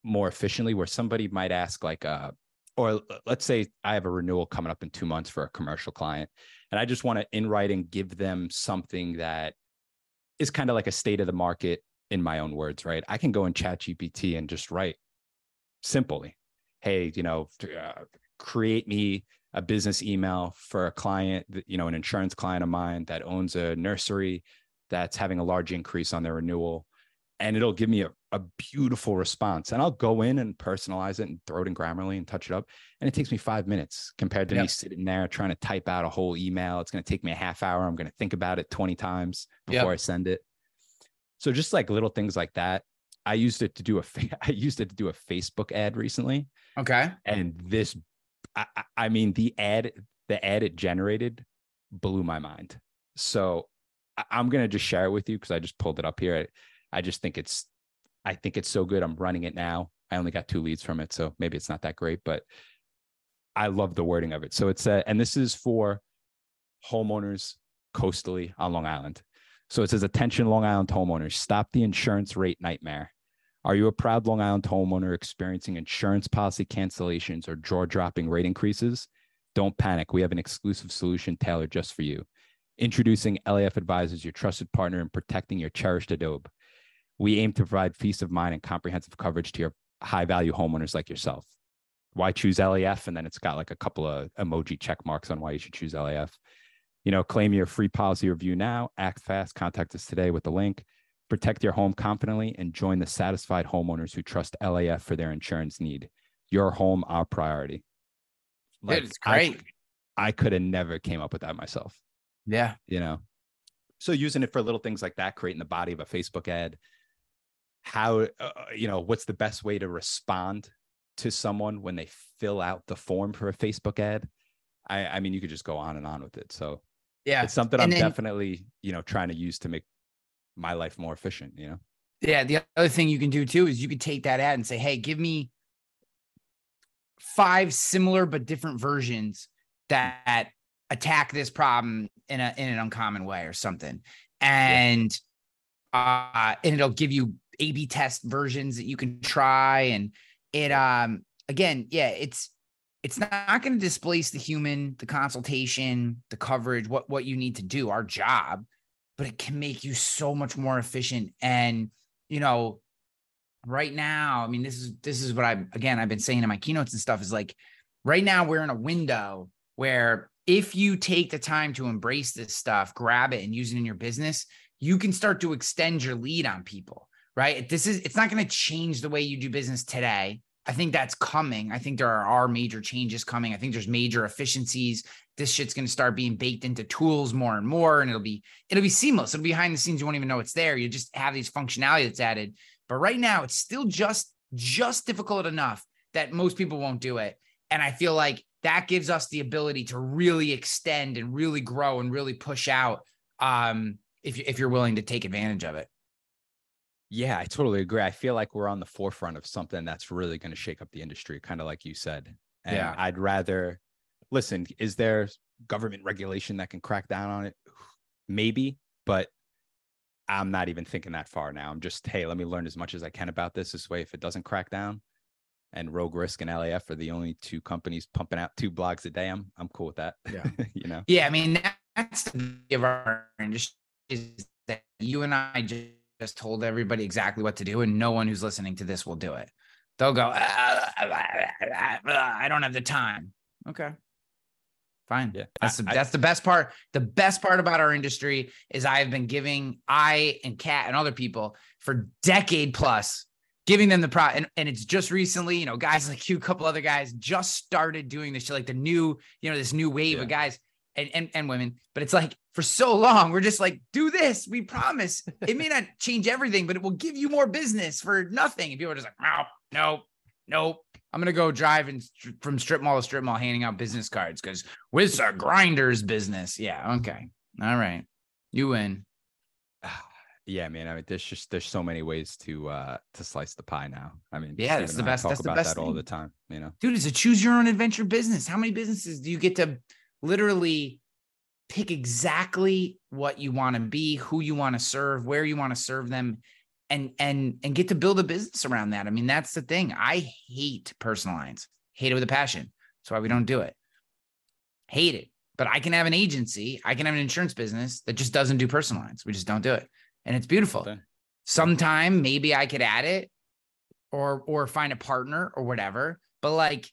more efficiently, where somebody might ask like, uh, or let's say I have a renewal coming up in two months for a commercial client, and I just want to in writing give them something that is kind of like a state of the market in my own words, right? I can go in Chat GPT and just write simply, hey, you know, uh, create me a business email for a client, you know, an insurance client of mine that owns a nursery that's having a large increase on their renewal. And it'll give me a, a beautiful response. And I'll go in and personalize it and throw it in Grammarly and touch it up. And it takes me five minutes compared to me sitting there trying to type out a whole email. It's going to take me a half hour. I'm going to think about it 20 times Yep. before I send it. So just like little things like that. I used it to do a I used it to do a Facebook ad recently Okay. and this I, I- mean the ad the ad it generated blew my mind so i'm going to just share it with you because i just pulled it up here I, I just think it's i think it's so good i'm running it now i only got two leads from it so maybe it's not that great but i love the wording of it so it's a, and this is for homeowners coastally on long island so it says attention long island homeowners stop the insurance rate nightmare are you a proud Long Island homeowner experiencing insurance policy cancellations or jaw dropping rate increases? Don't panic. We have an exclusive solution tailored just for you. Introducing LAF Advisors, your trusted partner in protecting your cherished adobe. We aim to provide peace of mind and comprehensive coverage to your high value homeowners like yourself. why choose LAF, and then it's got like a couple of emoji check marks on why you should choose LAF. You know, claim your free policy review now. Act fast. Contact us today with the link. Protect your home confidently and join the satisfied homeowners who trust LAF for their insurance need. Your home, our priority. Dude, it's great. I, I could have never came up with that myself. Yeah. You know, so using it for little things like that, creating the body of a Facebook ad, how, uh, you know, what's the best way to respond to someone when they fill out the form for a Facebook ad? I, I mean, you could just go on and on with it. So yeah, it's something And I'm then- definitely, you know, trying to use to make my life more efficient, you know? Yeah, the other thing you can do too is you could take that ad and say, "Hey, give me five similar but different versions that attack this problem in a in an uncommon way or something." And uh and it'll give you A/B test versions that you can try and it um again, yeah, it's it's not going to displace the human, the consultation, the coverage, what what you need to do, our job, but it can make you so much more efficient. And you know right now i mean this is this is what i again i've been saying in my keynotes and stuff is like right now we're in a window where if you take the time to embrace this stuff grab it and use it in your business you can start to extend your lead on people right? This is it's not going to change the way you do business today. I think that's coming. I think there are major changes coming. I think there's major efficiencies. This shit's going to start being baked into tools more and more and it'll be it'll be seamless. It'll be behind the scenes you won't even know it's there. You just have these functionality that's added. But right now it's still just just difficult enough that most people won't do it. And i feel like that gives us the ability to really extend and really grow and really push out um if, if you're willing to take advantage of it Yeah, I totally agree. I feel like we're on the forefront of something that's really going to shake up the industry, kind of like you said. And Yeah. I'd rather listen, is there government regulation that can crack down on it? Maybe, but I'm not even thinking that far now. I'm just, hey, let me learn as much as I can about this. This way, if it doesn't crack down and Rogue Risk and LAF are the only two companies pumping out two blogs a day, I'm I'm cool with that. Yeah. you know? Yeah, I mean that's the beauty of our industry is that you and I ju- just told everybody exactly what to do, and no one who's listening to this will do it. They'll go, "Ah, I don't have the time. Okay, fine. Yeah, that's the, I- I- that's the best part. The best part about our industry is I have been giving I and Cat and other people for decade plus giving them the pro and, and it's just recently, you know, guys like you, a couple other guys just started doing this shit, like the new, you know, this new wave Yeah. of guys and, and and women. But it's like for so long, we're just like, do this. We promise. It may not change everything, but it will give you more business for nothing. And people are just like, no, no, no. I'm gonna go driving str- from strip mall to strip mall, handing out business cards because with a grinder's business. Yeah, okay, all right, you win. yeah, man. I mean, there's just there's so many ways to uh to slice the pie now. I mean, Yeah, that's the best- Talk that's the best that all thing. the time. You know, dude, it's a choose your own adventure business. How many businesses do you get to literally pick exactly what you want to be, who you want to serve, where you want to serve them, and and and get to build a business around that? I mean, that's the thing. I hate personal lines, hate it with a passion. That's why we don't do it. Hate it. But I can have an agency, I can have an insurance business that just doesn't do personal lines. We just don't do it, and it's beautiful. Okay. Sometime maybe I could add it, or or find a partner or whatever. But like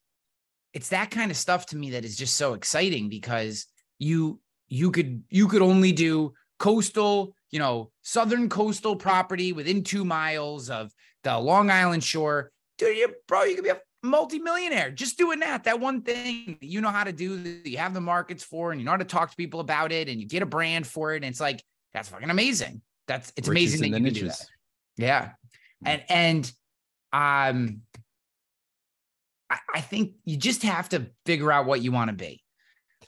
it's that kind of stuff to me that is just so exciting because you you could you could only do coastal you know southern coastal property within two miles of the long island shore. Dude you bro you could be a multimillionaire just doing that. That one thing that you know how to do that you have the markets for and you know how to talk to people about it and you get a brand for it and it's like that's fucking amazing. That's it's Riches amazing that you can do that. yeah. And and um I, I think you just have to figure out what you want to be.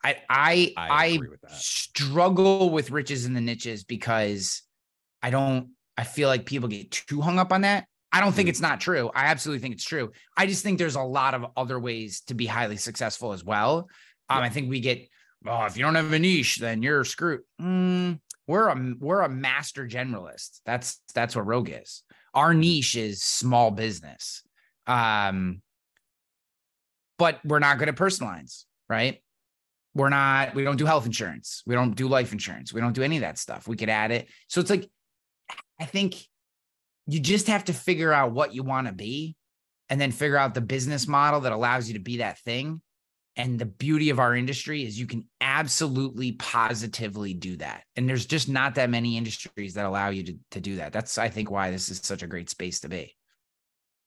I I I I, struggle with riches in the niches because I don't I feel like people get too hung up on that. I don't think Mhm. it's not true. I absolutely think it's true. I just think there's a lot of other ways to be highly successful as well. Um, I think we get, oh, if you don't have a niche, then you're screwed. Mm, we're a we're a master generalist. That's that's what Rogue is. Our niche is small business. Um, but we're not good at personal lines, right? We're not, we don't do health insurance. We don't do life insurance. We don't do any of that stuff. We could add it. So it's like, I think you just have to figure out what you want to be and then figure out the business model that allows you to be that thing. And the beauty of our industry is you can absolutely positively do that. And there's just not that many industries that allow you to, to do that. That's, I think, why this is such a great space to be.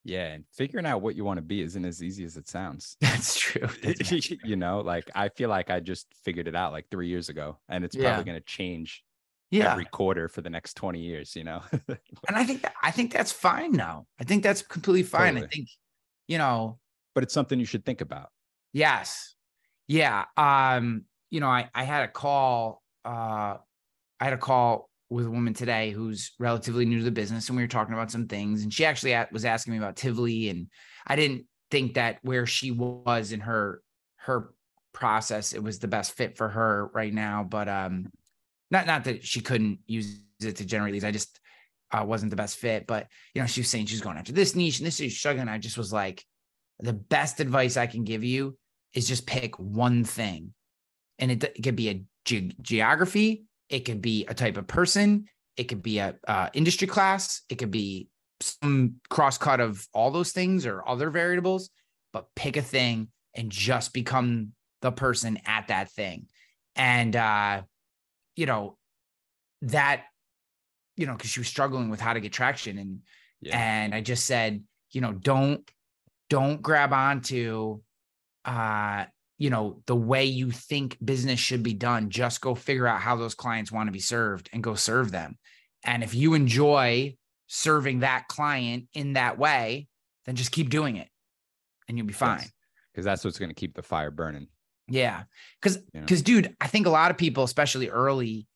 Yeah. And figuring out what you want to be isn't as easy as it sounds. That's true. That's you know, like I feel like I just figured it out like three years ago and it's Yeah. probably going to change yeah. every quarter for the next 20 years, you know? and I think that, I think that's fine now. I think that's completely fine. I think, you know, but it's something you should think about. Yes. Yeah. Um, you know, I, I had a call, uh, I had a call with a woman today who's relatively new to the business and we were talking about some things and she actually was asking me about Tivly and I didn't think that where she was in her, her process, it was the best fit for her right now, but, um, not, not that she couldn't use it to generate leads. I just, uh, wasn't the best fit, but you know, she was saying she's going after this niche and this is struggling. I just was like, the best advice I can give you is just pick one thing. And it, it could be a ge- geography, it could be a type of person, it could be a uh, industry class, it could be some cross cut of all those things or other variables, but pick a thing and just become the person at that thing. And uh, you know, that, you know, because she was struggling with how to get traction and Yeah. and I just said, you know, don't don't grab onto uh you know the way you think business should be done just go figure out how those clients want to be served and go serve them and if you enjoy serving that client in that way then just keep doing it and you'll be fine Because that's what's going to keep the fire burning. yeah. Cause, Yeah. cause dude, I think a lot of people, especially early,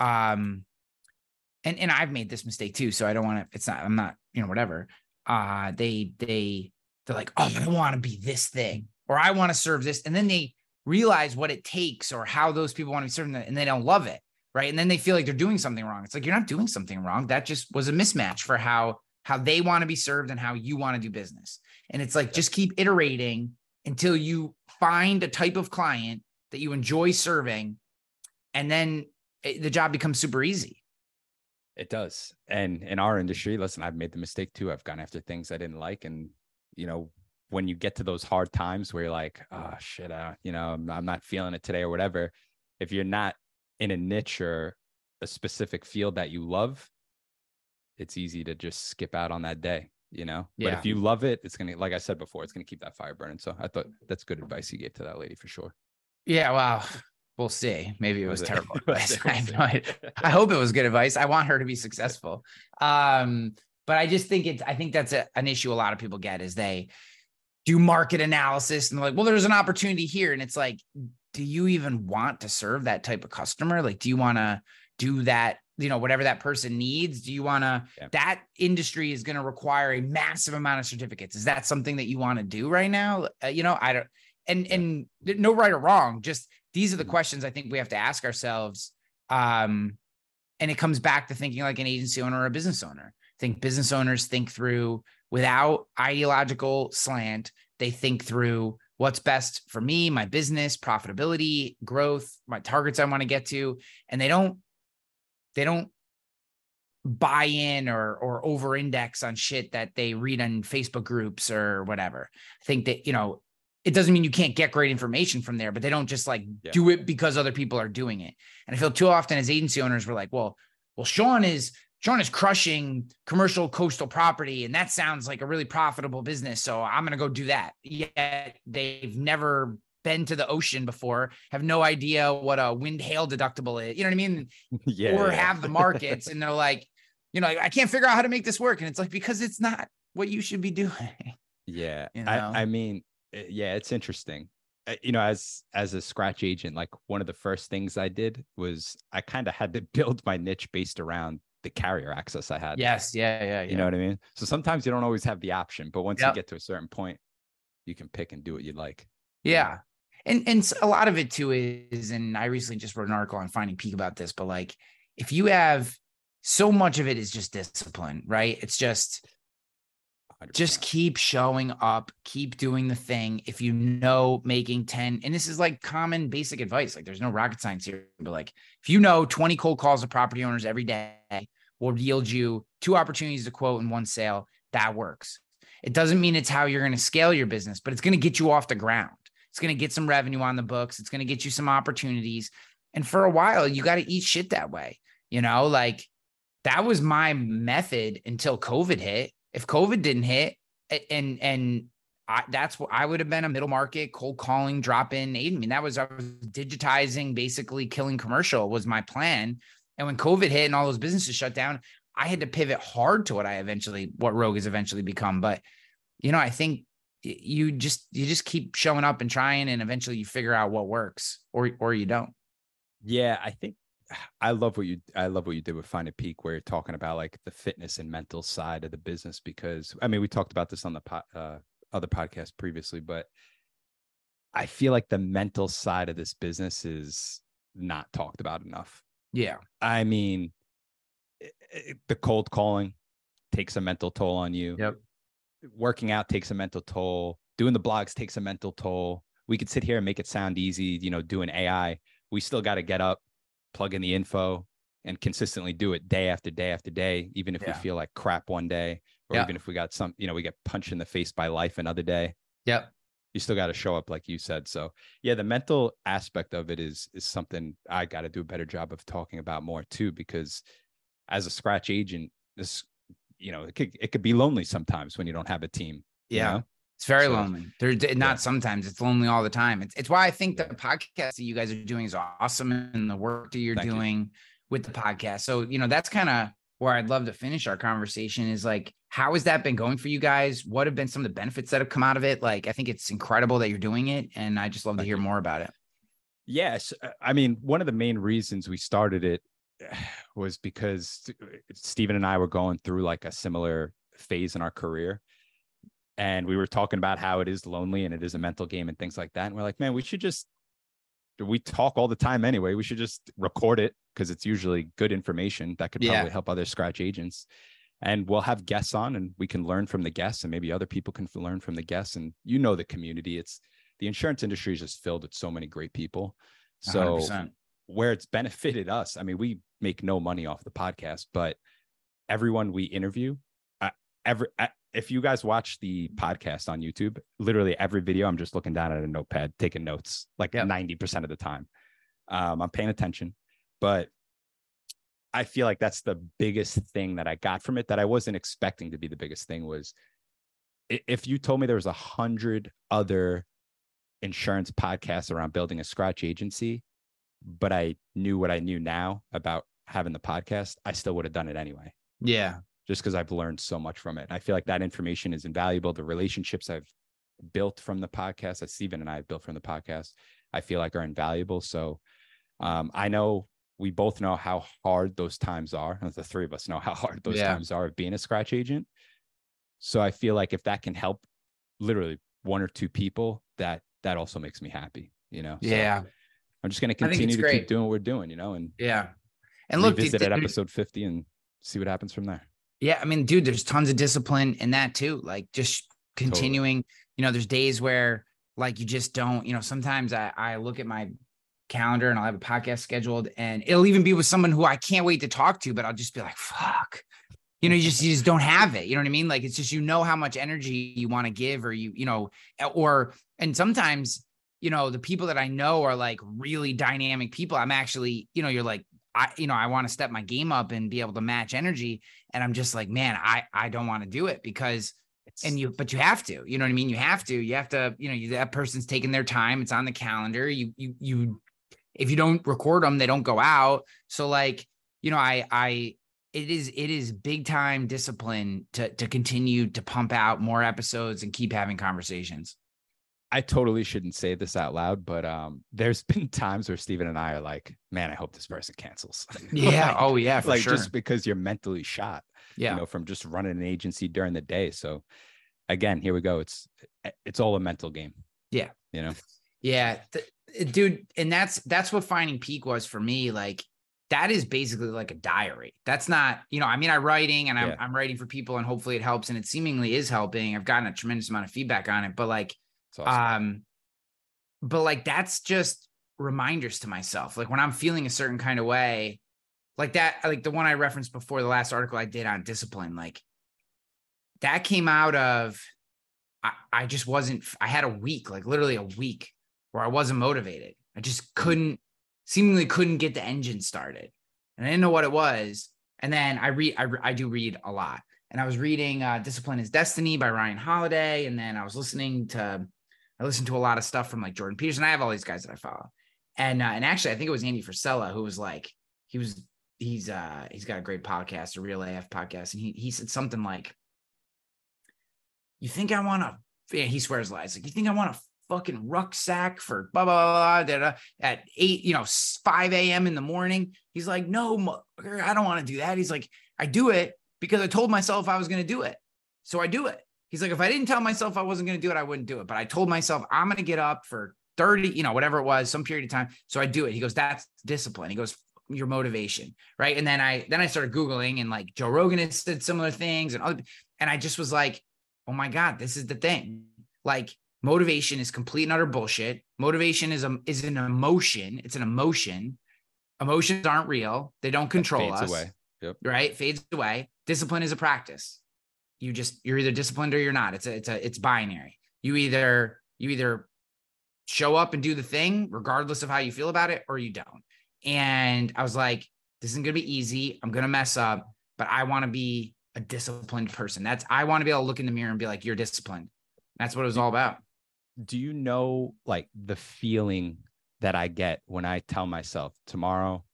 um, and, and I've made this mistake too. So I don't want to, it's not, I'm not, you know, whatever. Uh, they, they, they're like, oh, I want to be this thing, or I want to serve this. And then they realize what it takes or how those people want to be that, and they don't love it. Right. And then they feel like they're doing something wrong. It's like, you're not doing something wrong. That just was a mismatch for how, how they want to be served and how you want to do business. And it's like, just keep iterating until you find a type of client that you enjoy serving and then it- the job becomes super easy It does. And in our industry, listen, I've made the mistake too. I've gone after things I didn't like. And, you know, when you get to those hard times where you're like, oh, shit, uh, you know, I'm, I'm not feeling it today or whatever. If you're not in a niche or a specific field that you love, it's easy to just skip out on that day, you know? But if you love it, it's going to, like I said before, it's going to keep that fire burning. So I thought that's good advice you gave to that lady for sure. yeah well we'll see maybe it was, Was terrible Was advice? I, We'll have no idea. I hope it was good advice i want her to be successful um but i just think it's i think that's a, an issue a lot of people get is they do market analysis and like well there's an opportunity here. And it's like do you even want to serve that type of customer? Like do you want to do that you know whatever that person needs? Do you want to Yeah. that industry is going to require a massive amount of certificates. Is that something that you want to do right now? Uh, you know i don't and and no right or wrong. Just these are the Mhm. questions i think we have to ask ourselves um and it comes back to thinking like an agency owner or a business owner. I think business owners think through without ideological slant they think through what's best for me my business profitability growth my targets i want to get to and they don't they don't buy in or or over index on shit that they read on Facebook groups or whatever. I think that you know it doesn't mean you can't get great information from there, but they don't just like Yeah. do it because other people are doing it. And I feel too often as agency owners, we're like, well, well, Shawn is Shawn is crushing commercial coastal property, and that sounds like a really profitable business. So I'm gonna go do that. Yet they've never been to the ocean before, have no idea what a wind hail deductible is. You know what I mean? yeah. or have the markets and they're like, you know, I can't figure out how to make this work. And it's like, because it's not what you should be doing. Yeah, you know? I, I mean, uh, yeah, it's interesting. Uh, You know, as as a scratch agent, like one of the first things I did was I kind of had to build my niche based around the carrier access I had. yes. Yeah. Yeah. you know what I mean. So sometimes you don't always have the option, but once Yep. you get to a certain point, you can pick and do what you'd like. Yeah. And and a lot of it too is, and I recently just wrote an article on finding peak about this, but like if you have so much of it is just discipline, right? It's just 100%. just keep showing up, keep doing the thing. If you know making 10, and this is like common basic advice, like there's no rocket science here, but like if you know 20 cold calls to property owners every day will yield you two opportunities to quote and one sale, that works. It doesn't mean it's how you're going to scale your business, but it's going to get you off the ground. It's going to get some revenue on the books. It's going to get you some opportunities. And for a while, you got to eat shit that way. You know, like that was my method until COVID hit. If COVID didn't hit, and and I, that's what I would have been a middle market cold calling drop in. I mean, that was I was digitizing, basically killing commercial was my plan. And when COVID hit and all those businesses shut down, I had to pivot hard to what I eventually, what Rogue has eventually become. But you know, I think you just you just keep showing up and trying, and eventually you figure out what works, or or you don't. Yeah, I think I love what you I love what you did with Finding Peak, where you're talking about like the fitness and mental side of the business. Because I mean, we talked about this on the po- uh, other podcast previously, but I feel like the mental side of this business is not talked about enough. Yeah. I mean, it, it, the cold calling takes a mental toll on you. Yep. Working out takes a mental toll. Doing the blogs takes a mental toll. We could sit here and make it sound easy, you know, doing AI. We still got to get up, plug in the info, and consistently do it day after day after day, even if Yeah. we feel like crap one day, or Yeah. even if we got some, you know, we get punched in the face by life another day. Yep. You still got to show up, like you said. So yeah, the mental aspect of it is is something I got to do a better job of talking about more too, because as a scratch agent, this you know it could it could be lonely sometimes when you don't have a team. you Yeah. know? It's very So- lonely. There's not Yeah. sometimes it's lonely all the time. It's it's why I think Yeah. the podcast that you guys are doing is awesome and the work that you're Thank you. doing with the podcast. So, you know, that's kind of where I'd love to finish our conversation is like, how has that been going for you guys? What have been some of the benefits that have come out of it? Like, I think it's incredible that you're doing it. And I just love to hear more about it. Yes, uh, I mean one of the main reasons we started it was because Stephen and I were going through like a similar phase in our career. And we were talking about how it is lonely and it is a mental game and things like that. And we're like, man, we should just we talk all the time anyway. We should just record it because it's usually good information that could Yeah. probably help other scratch agents. And we'll have guests on and we can learn from the guests and maybe other people can learn from the guests. And you know the community. It's the insurance industry is just filled with so many great people. So 100%. where it's benefited us. I mean, we make no money off the podcast, but everyone we interview, uh, every uh, if you guys watch the podcast on YouTube, literally every video, I'm just looking down at a notepad, taking notes, like Yep. ninety percent of the time. Um, I'm paying attention, but I feel like that's the biggest thing that I got from it that I wasn't expecting to be the biggest thing was if you told me there was a hundred other insurance podcasts around building a scratch agency, but I knew what I knew now about having the podcast, I still would have done it anyway, Yeah. just because I've learned so much from it. I feel like that information is invaluable. The relationships I've built from the podcast, that Stephen and I have built from the podcast, I feel like are invaluable. So um, I know we both know how hard those times are. The three of us know how hard those Yeah. times are of being a scratch agent. So I feel like if that can help literally one or two people, that that also makes me happy, you know? So Yeah. I'm just going to continue to great. keep doing what we're doing, you know, and Yeah. And look, revisit th- at episode 50 and see what happens from there. Yeah, I mean, dude, there's tons of discipline in that too. Like just continuing, you know, there's days where like you just don't, you know, sometimes I, I look at my calendar and I'll have a podcast scheduled and it'll even be with someone who I can't wait to talk to, but I'll just be like, fuck. You know, you just you just don't have it. You know what I mean? Like it's just you know how much energy you want to give, or you, you know, or and sometimes, you know, the people that I know are like really dynamic people. I'm actually, you know, you're like, I, you know, I want to step my game up and be able to match energy. And I'm just like, man, I I don't want to do it because It's, and you but you have to you know what i mean you have to you have to you know you, that person's taking their time it's on the calendar you you you if you don't record them they don't go out so like you know i i it is it is big time discipline to to continue to pump out more episodes and keep having conversations I totally shouldn't say this out loud, but um, there's been times where Steven and I are like, man, I hope this person cancels. yeah Like- oh yeah for like sure just because you're mentally shot, yeah you know, from just running an agency during the day. So again, here we go. It's it's all a mental game. Yeah. You know, Yeah, th- dude, and that's that's what finding peak was for me. Like that is basically like a diary. That's not, you know, I mean, I'm writing and I'm Yeah. I'm writing for people, and hopefully it helps, and it seemingly is helping. I've gotten a tremendous amount of feedback on it, but like, awesome. um, but like that's just reminders to myself. Like when I'm feeling a certain kind of way, like that, like the one I referenced before, the last article I did on discipline, like that came out of I, I just wasn't I had a week, like literally a week where I wasn't motivated. I just couldn't seemingly couldn't get the engine started. And I didn't know what it was. And then I read I, I do read a lot. And I was reading uh, Discipline is Destiny by Ryan Holiday. And then I was listening to I listened to a lot of stuff from like Jordan Peterson. I have all these guys that I follow. And uh, and actually I think it was Andy Frisella who was like, he was he's uh he's got a great podcast, a real AF podcast, and he he said something like, "You think I want to?" Yeah, he swears lies. Like, you think I want a fucking rucksack for blah blah blah, blah, blah at eight, you know, five a.m. in the morning? He's like, "No, I don't want to do that." He's like, "I do it because I told myself I was going to do it, so I do it." He's like, if I didn't tell myself I wasn't going to do it, I wouldn't do it. But I told myself I'm going to get up for 30, you know, whatever it was, some period of time. So I do it. He goes, that's discipline. He goes, your motivation, right? And then I then I started googling and like Joe Rogan has said similar things and other, and I just was like, oh my god, this is the thing. Like motivation is complete and utter bullshit. Motivation is a is an emotion. It's an emotion. Emotions aren't real. They don't control us. Away. Yep. Right? Fades away. Discipline is a practice. You just you're either disciplined or you're not. It's a it's a it's binary. You either you either show up and do the thing regardless of how you feel about it or you don't. And I was like, this isn't going to be easy. I'm going to mess up, but I want to be a disciplined person. That's, I want to be able to look in the mirror and be like, you're disciplined. That's what it was all about. Do you know like the feeling that I get when I tell myself tomorrow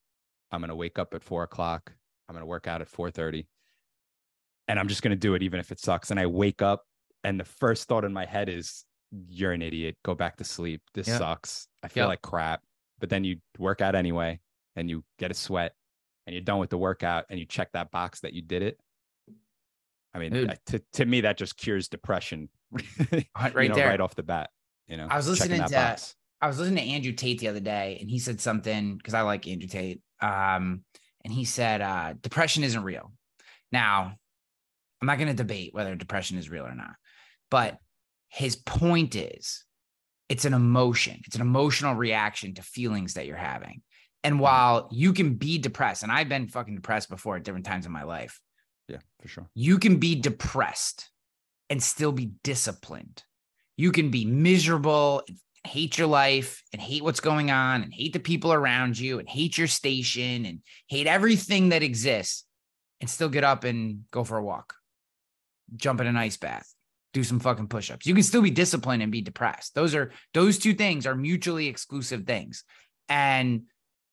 I'm going to wake up at four o'clock, I'm going to work out at 4:30, and I'm just going to do it even if it sucks. And I wake up, and the first thought in my head is, "You're an idiot. Go back to sleep. This yep. sucks. I feel yep. like crap." but then you work out anyway and you get a sweat and you're done with the workout and you check that box that you did it. I mean, to, to me, that just cures depression right you know, there, right off the bat. You know, I was listening to box. I was listening to Andrew Tate the other day, and he said something because I like Andrew Tate. Um, and he said, uh, depression isn't real. Now, I'm not going to debate whether depression is real or not, but his point is it's an emotion, it's an emotional reaction to feelings that you're having. And mm-hmm. while you can be depressed, and I've been fucking depressed before at different times in my life. Yeah, for sure. You can be depressed and still be disciplined. You can be miserable, hate your life, and hate what's going on, and hate the people around you, and hate your station, and hate everything that exists, and still get up and go for a walk, jump in an ice bath, do some fucking push-ups. You can still be disciplined and be depressed. Those are those two things are mutually exclusive things. And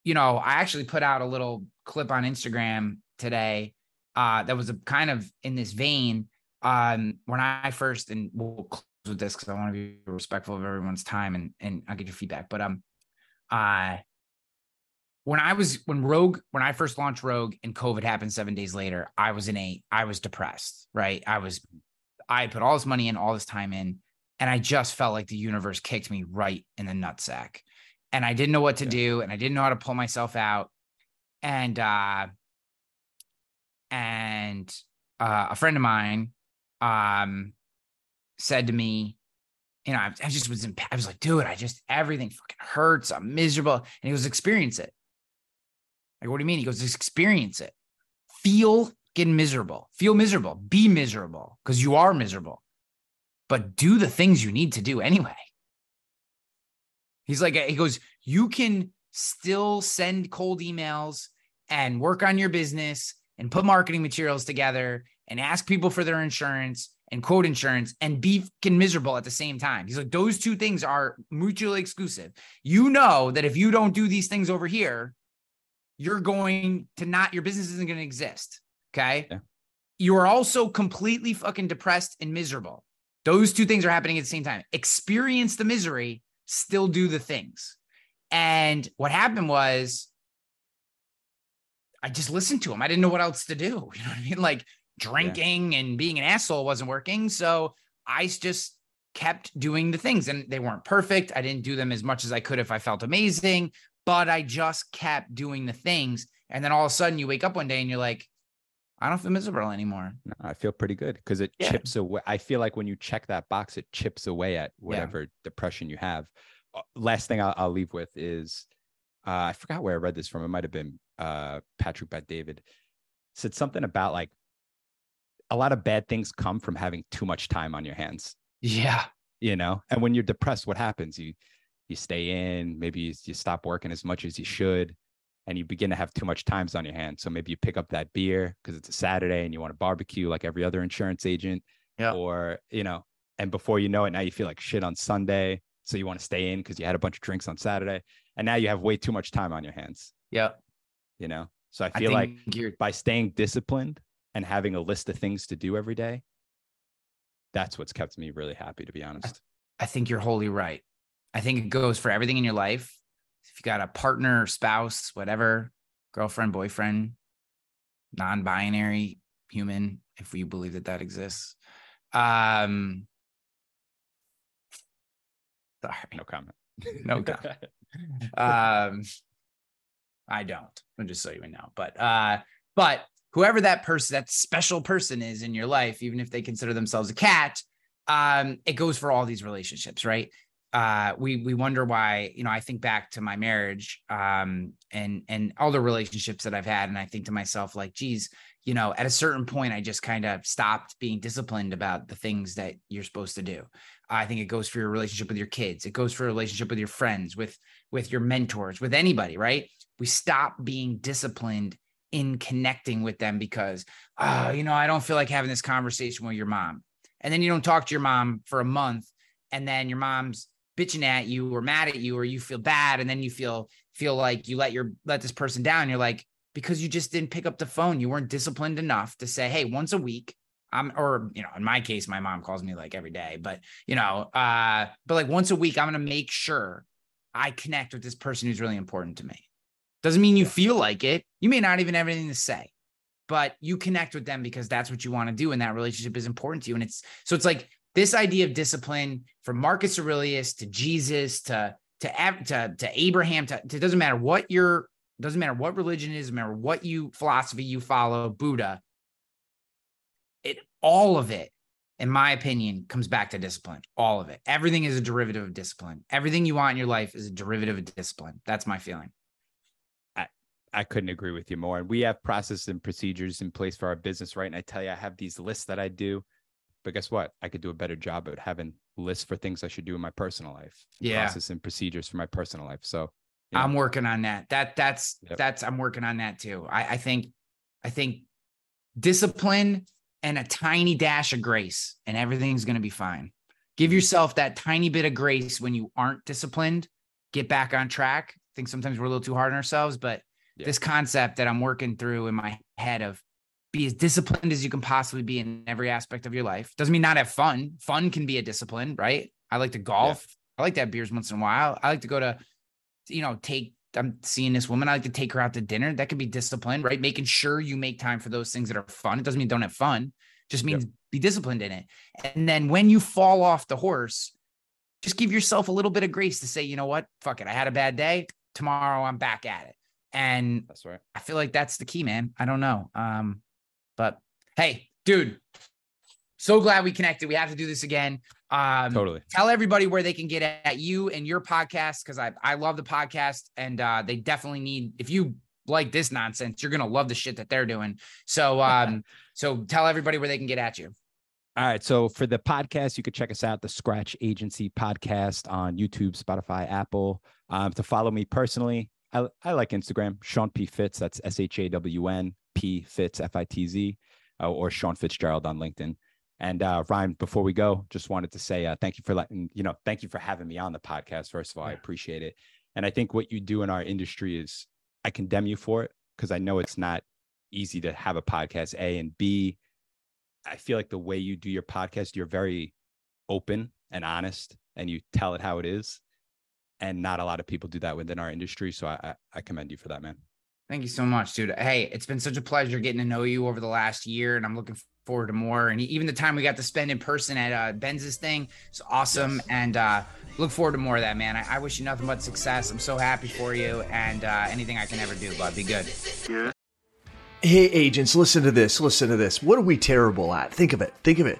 you know, I actually put out a little clip on Instagram today uh, that was a kind of in this vein. Um, when I first and we'll close with this because I want to be respectful of everyone's time and and I'll get your feedback. But um, uh when I was when Rogue when I first launched Rogue and COVID happened seven days later, I was in a I was depressed, right? I was I put all this money in, all this time in, and I just felt like the universe kicked me right in the nutsack. And I didn't know what to yeah. do, and I didn't know how to pull myself out. And uh and uh, a friend of mine um said to me, you know, I, I just was in, I was like, dude, I just everything fucking hurts. I'm miserable. And he goes, experience it. Like, what do you mean? He goes, experience it. Feel getting miserable. Feel miserable. Be miserable because you are miserable. But do the things you need to do anyway. He's like, he goes, you can still send cold emails and work on your business and put marketing materials together and ask people for their insurance and quote insurance and be fucking miserable at the same time. He's like, those two things are mutually exclusive. You know that if you don't do these things over here, you're going to not, your business isn't going to exist. Okay. Yeah. You are also completely fucking depressed and miserable. Those two things are happening at the same time. Experience the misery, still do the things. And what happened was I just listened to him. I didn't know what else to do. You know what I mean? Like drinking yeah. and being an asshole wasn't working. So I just kept doing the things and they weren't perfect. I didn't do them as much as I could if I felt amazing, but I just kept doing the things. And then all of a sudden you wake up one day and you're like, I don't feel miserable anymore. No, I feel pretty good because it yeah. chips away. I feel like when you check that box, it chips away at whatever yeah. depression you have. Uh, last thing I'll, I'll leave with is uh, I forgot where I read this from. It might have been uh, Patrick Bet David said something about like a lot of bad things come from having too much time on your hands. Yeah. You know, and when you're depressed, what happens? You you stay in, maybe you, you stop working as much as you should, and you begin to have too much times on your hands. So maybe you pick up that beer because it's a Saturday and you want to barbecue like every other insurance agent. Yeah. Or, you know, and before you know it, now you feel like shit on Sunday. So you want to stay in because you had a bunch of drinks on Saturday. And now you have way too much time on your hands. Yeah. You know? So I feel I like you're by staying disciplined and having a list of things to do every day, that's what's kept me really happy, to be honest. I think you're wholly right. I think it goes for everything in your life. If you got a partner, spouse, whatever, girlfriend, boyfriend, non-binary human, if we believe that that exists. Um, sorry, No comment. no comment. um i don't i'm just so you know but uh but whoever that person that special person is in your life even if they consider themselves a cat um it goes for all these relationships right uh we we wonder why you know i think back to my marriage um and and all the relationships that i've had and i think to myself like geez you know at a certain point i just kind of stopped being disciplined about the things that you're supposed to do I think it goes for your relationship with your kids. It goes for a relationship with your friends, with with your mentors, with anybody, right? We stop being disciplined in connecting with them because, oh, you know, I don't feel like having this conversation with your mom. And then you don't talk to your mom for a month, and then your mom's bitching at you or mad at you, or you feel bad, and then you feel feel like you let your let this person down. You're like, because you just didn't pick up the phone. You weren't disciplined enough to say, hey, once a week, I'm or you know, in my case, my mom calls me like every day, but you know, uh, but like once a week, I'm gonna make sure I connect with this person who's really important to me. Doesn't mean you feel like it. You may not even have anything to say, but you connect with them because that's what you want to do, and that relationship is important to you. And it's so it's like this idea of discipline from Marcus Aurelius to Jesus to to to, to Abraham to, to it doesn't matter what your doesn't matter what religion is, matter what you philosophy you follow, Buddha it all of it in my opinion comes back to discipline all of it. Everything is a derivative of discipline. Everything you want in your life is a derivative of discipline. That's my feeling I couldn't agree with you more. And we have processes and procedures in place for our business, right? And I tell you, I have these lists that I do, but guess what? I could do a better job at having lists for things I should do in my personal life. Yeah. Process and procedures for my personal life. So you know, i'm working on that that that's Yep. that's i'm working on that too i i think i think discipline and a tiny dash of grace and everything's going to be fine give mm-hmm. yourself that tiny bit of grace when you aren't disciplined get back on track i think sometimes we're a little too hard on ourselves but Yeah. this concept that i'm working through in my head of be as disciplined as you can possibly be in every aspect of your life doesn't mean not have fun fun can be a discipline right i like to golf i like to have beers once in a while i like to go to you know, take I'm seeing this woman. I like to take her out to dinner. That could be discipline, right? Making sure you make time for those things that are fun. It doesn't mean don't have fun. Just means be disciplined in it. And then when you fall off the horse, just give yourself a little bit of grace to say, you know what? Fuck it. I had a bad day. Tomorrow I'm back at it. And that's right. I feel like that's the key, man. I don't know. Um, but hey, dude, so glad we connected. We have to do this again. Um, Totally. tell everybody where they can get at you and your podcast because I I love the podcast and uh, they definitely need if you like this nonsense, you're gonna love the shit that they're doing. So um, so tell everybody where they can get at you. All right. So for the podcast, you could check us out, the Scratch Agency podcast on YouTube, Spotify, Apple. Um, to follow me personally, I, I like Instagram, Shawn P. Fitz. That's S H A W N P Fitz, F I T Z, uh, or Shawn Fitzgerald on LinkedIn. And uh, Ryan, before we go, just wanted to say uh, thank you for letting, you know, thank you for having me on the podcast. First of all, I appreciate it. And I think what you do in our industry is I condemn you for it because I know it's not easy to have a podcast, A, and B, I feel like the way you do your podcast, you're very open and honest and you tell it how it is. And not a lot of people do that within our industry. So I, I, I commend you for that, man. Thank you so much, dude. Hey, it's been such a pleasure getting to know you over the last year, and I'm looking forward to more. And even the time we got to spend in person at uh, Benz's thing is awesome, Yes. and uh, look forward to more of that, man. I, I wish you nothing but success. I'm so happy for you, and uh, anything I can ever do, bud, be good. Hey, agents, listen to this. Listen to this. What are we terrible at? Think of it. Think of it.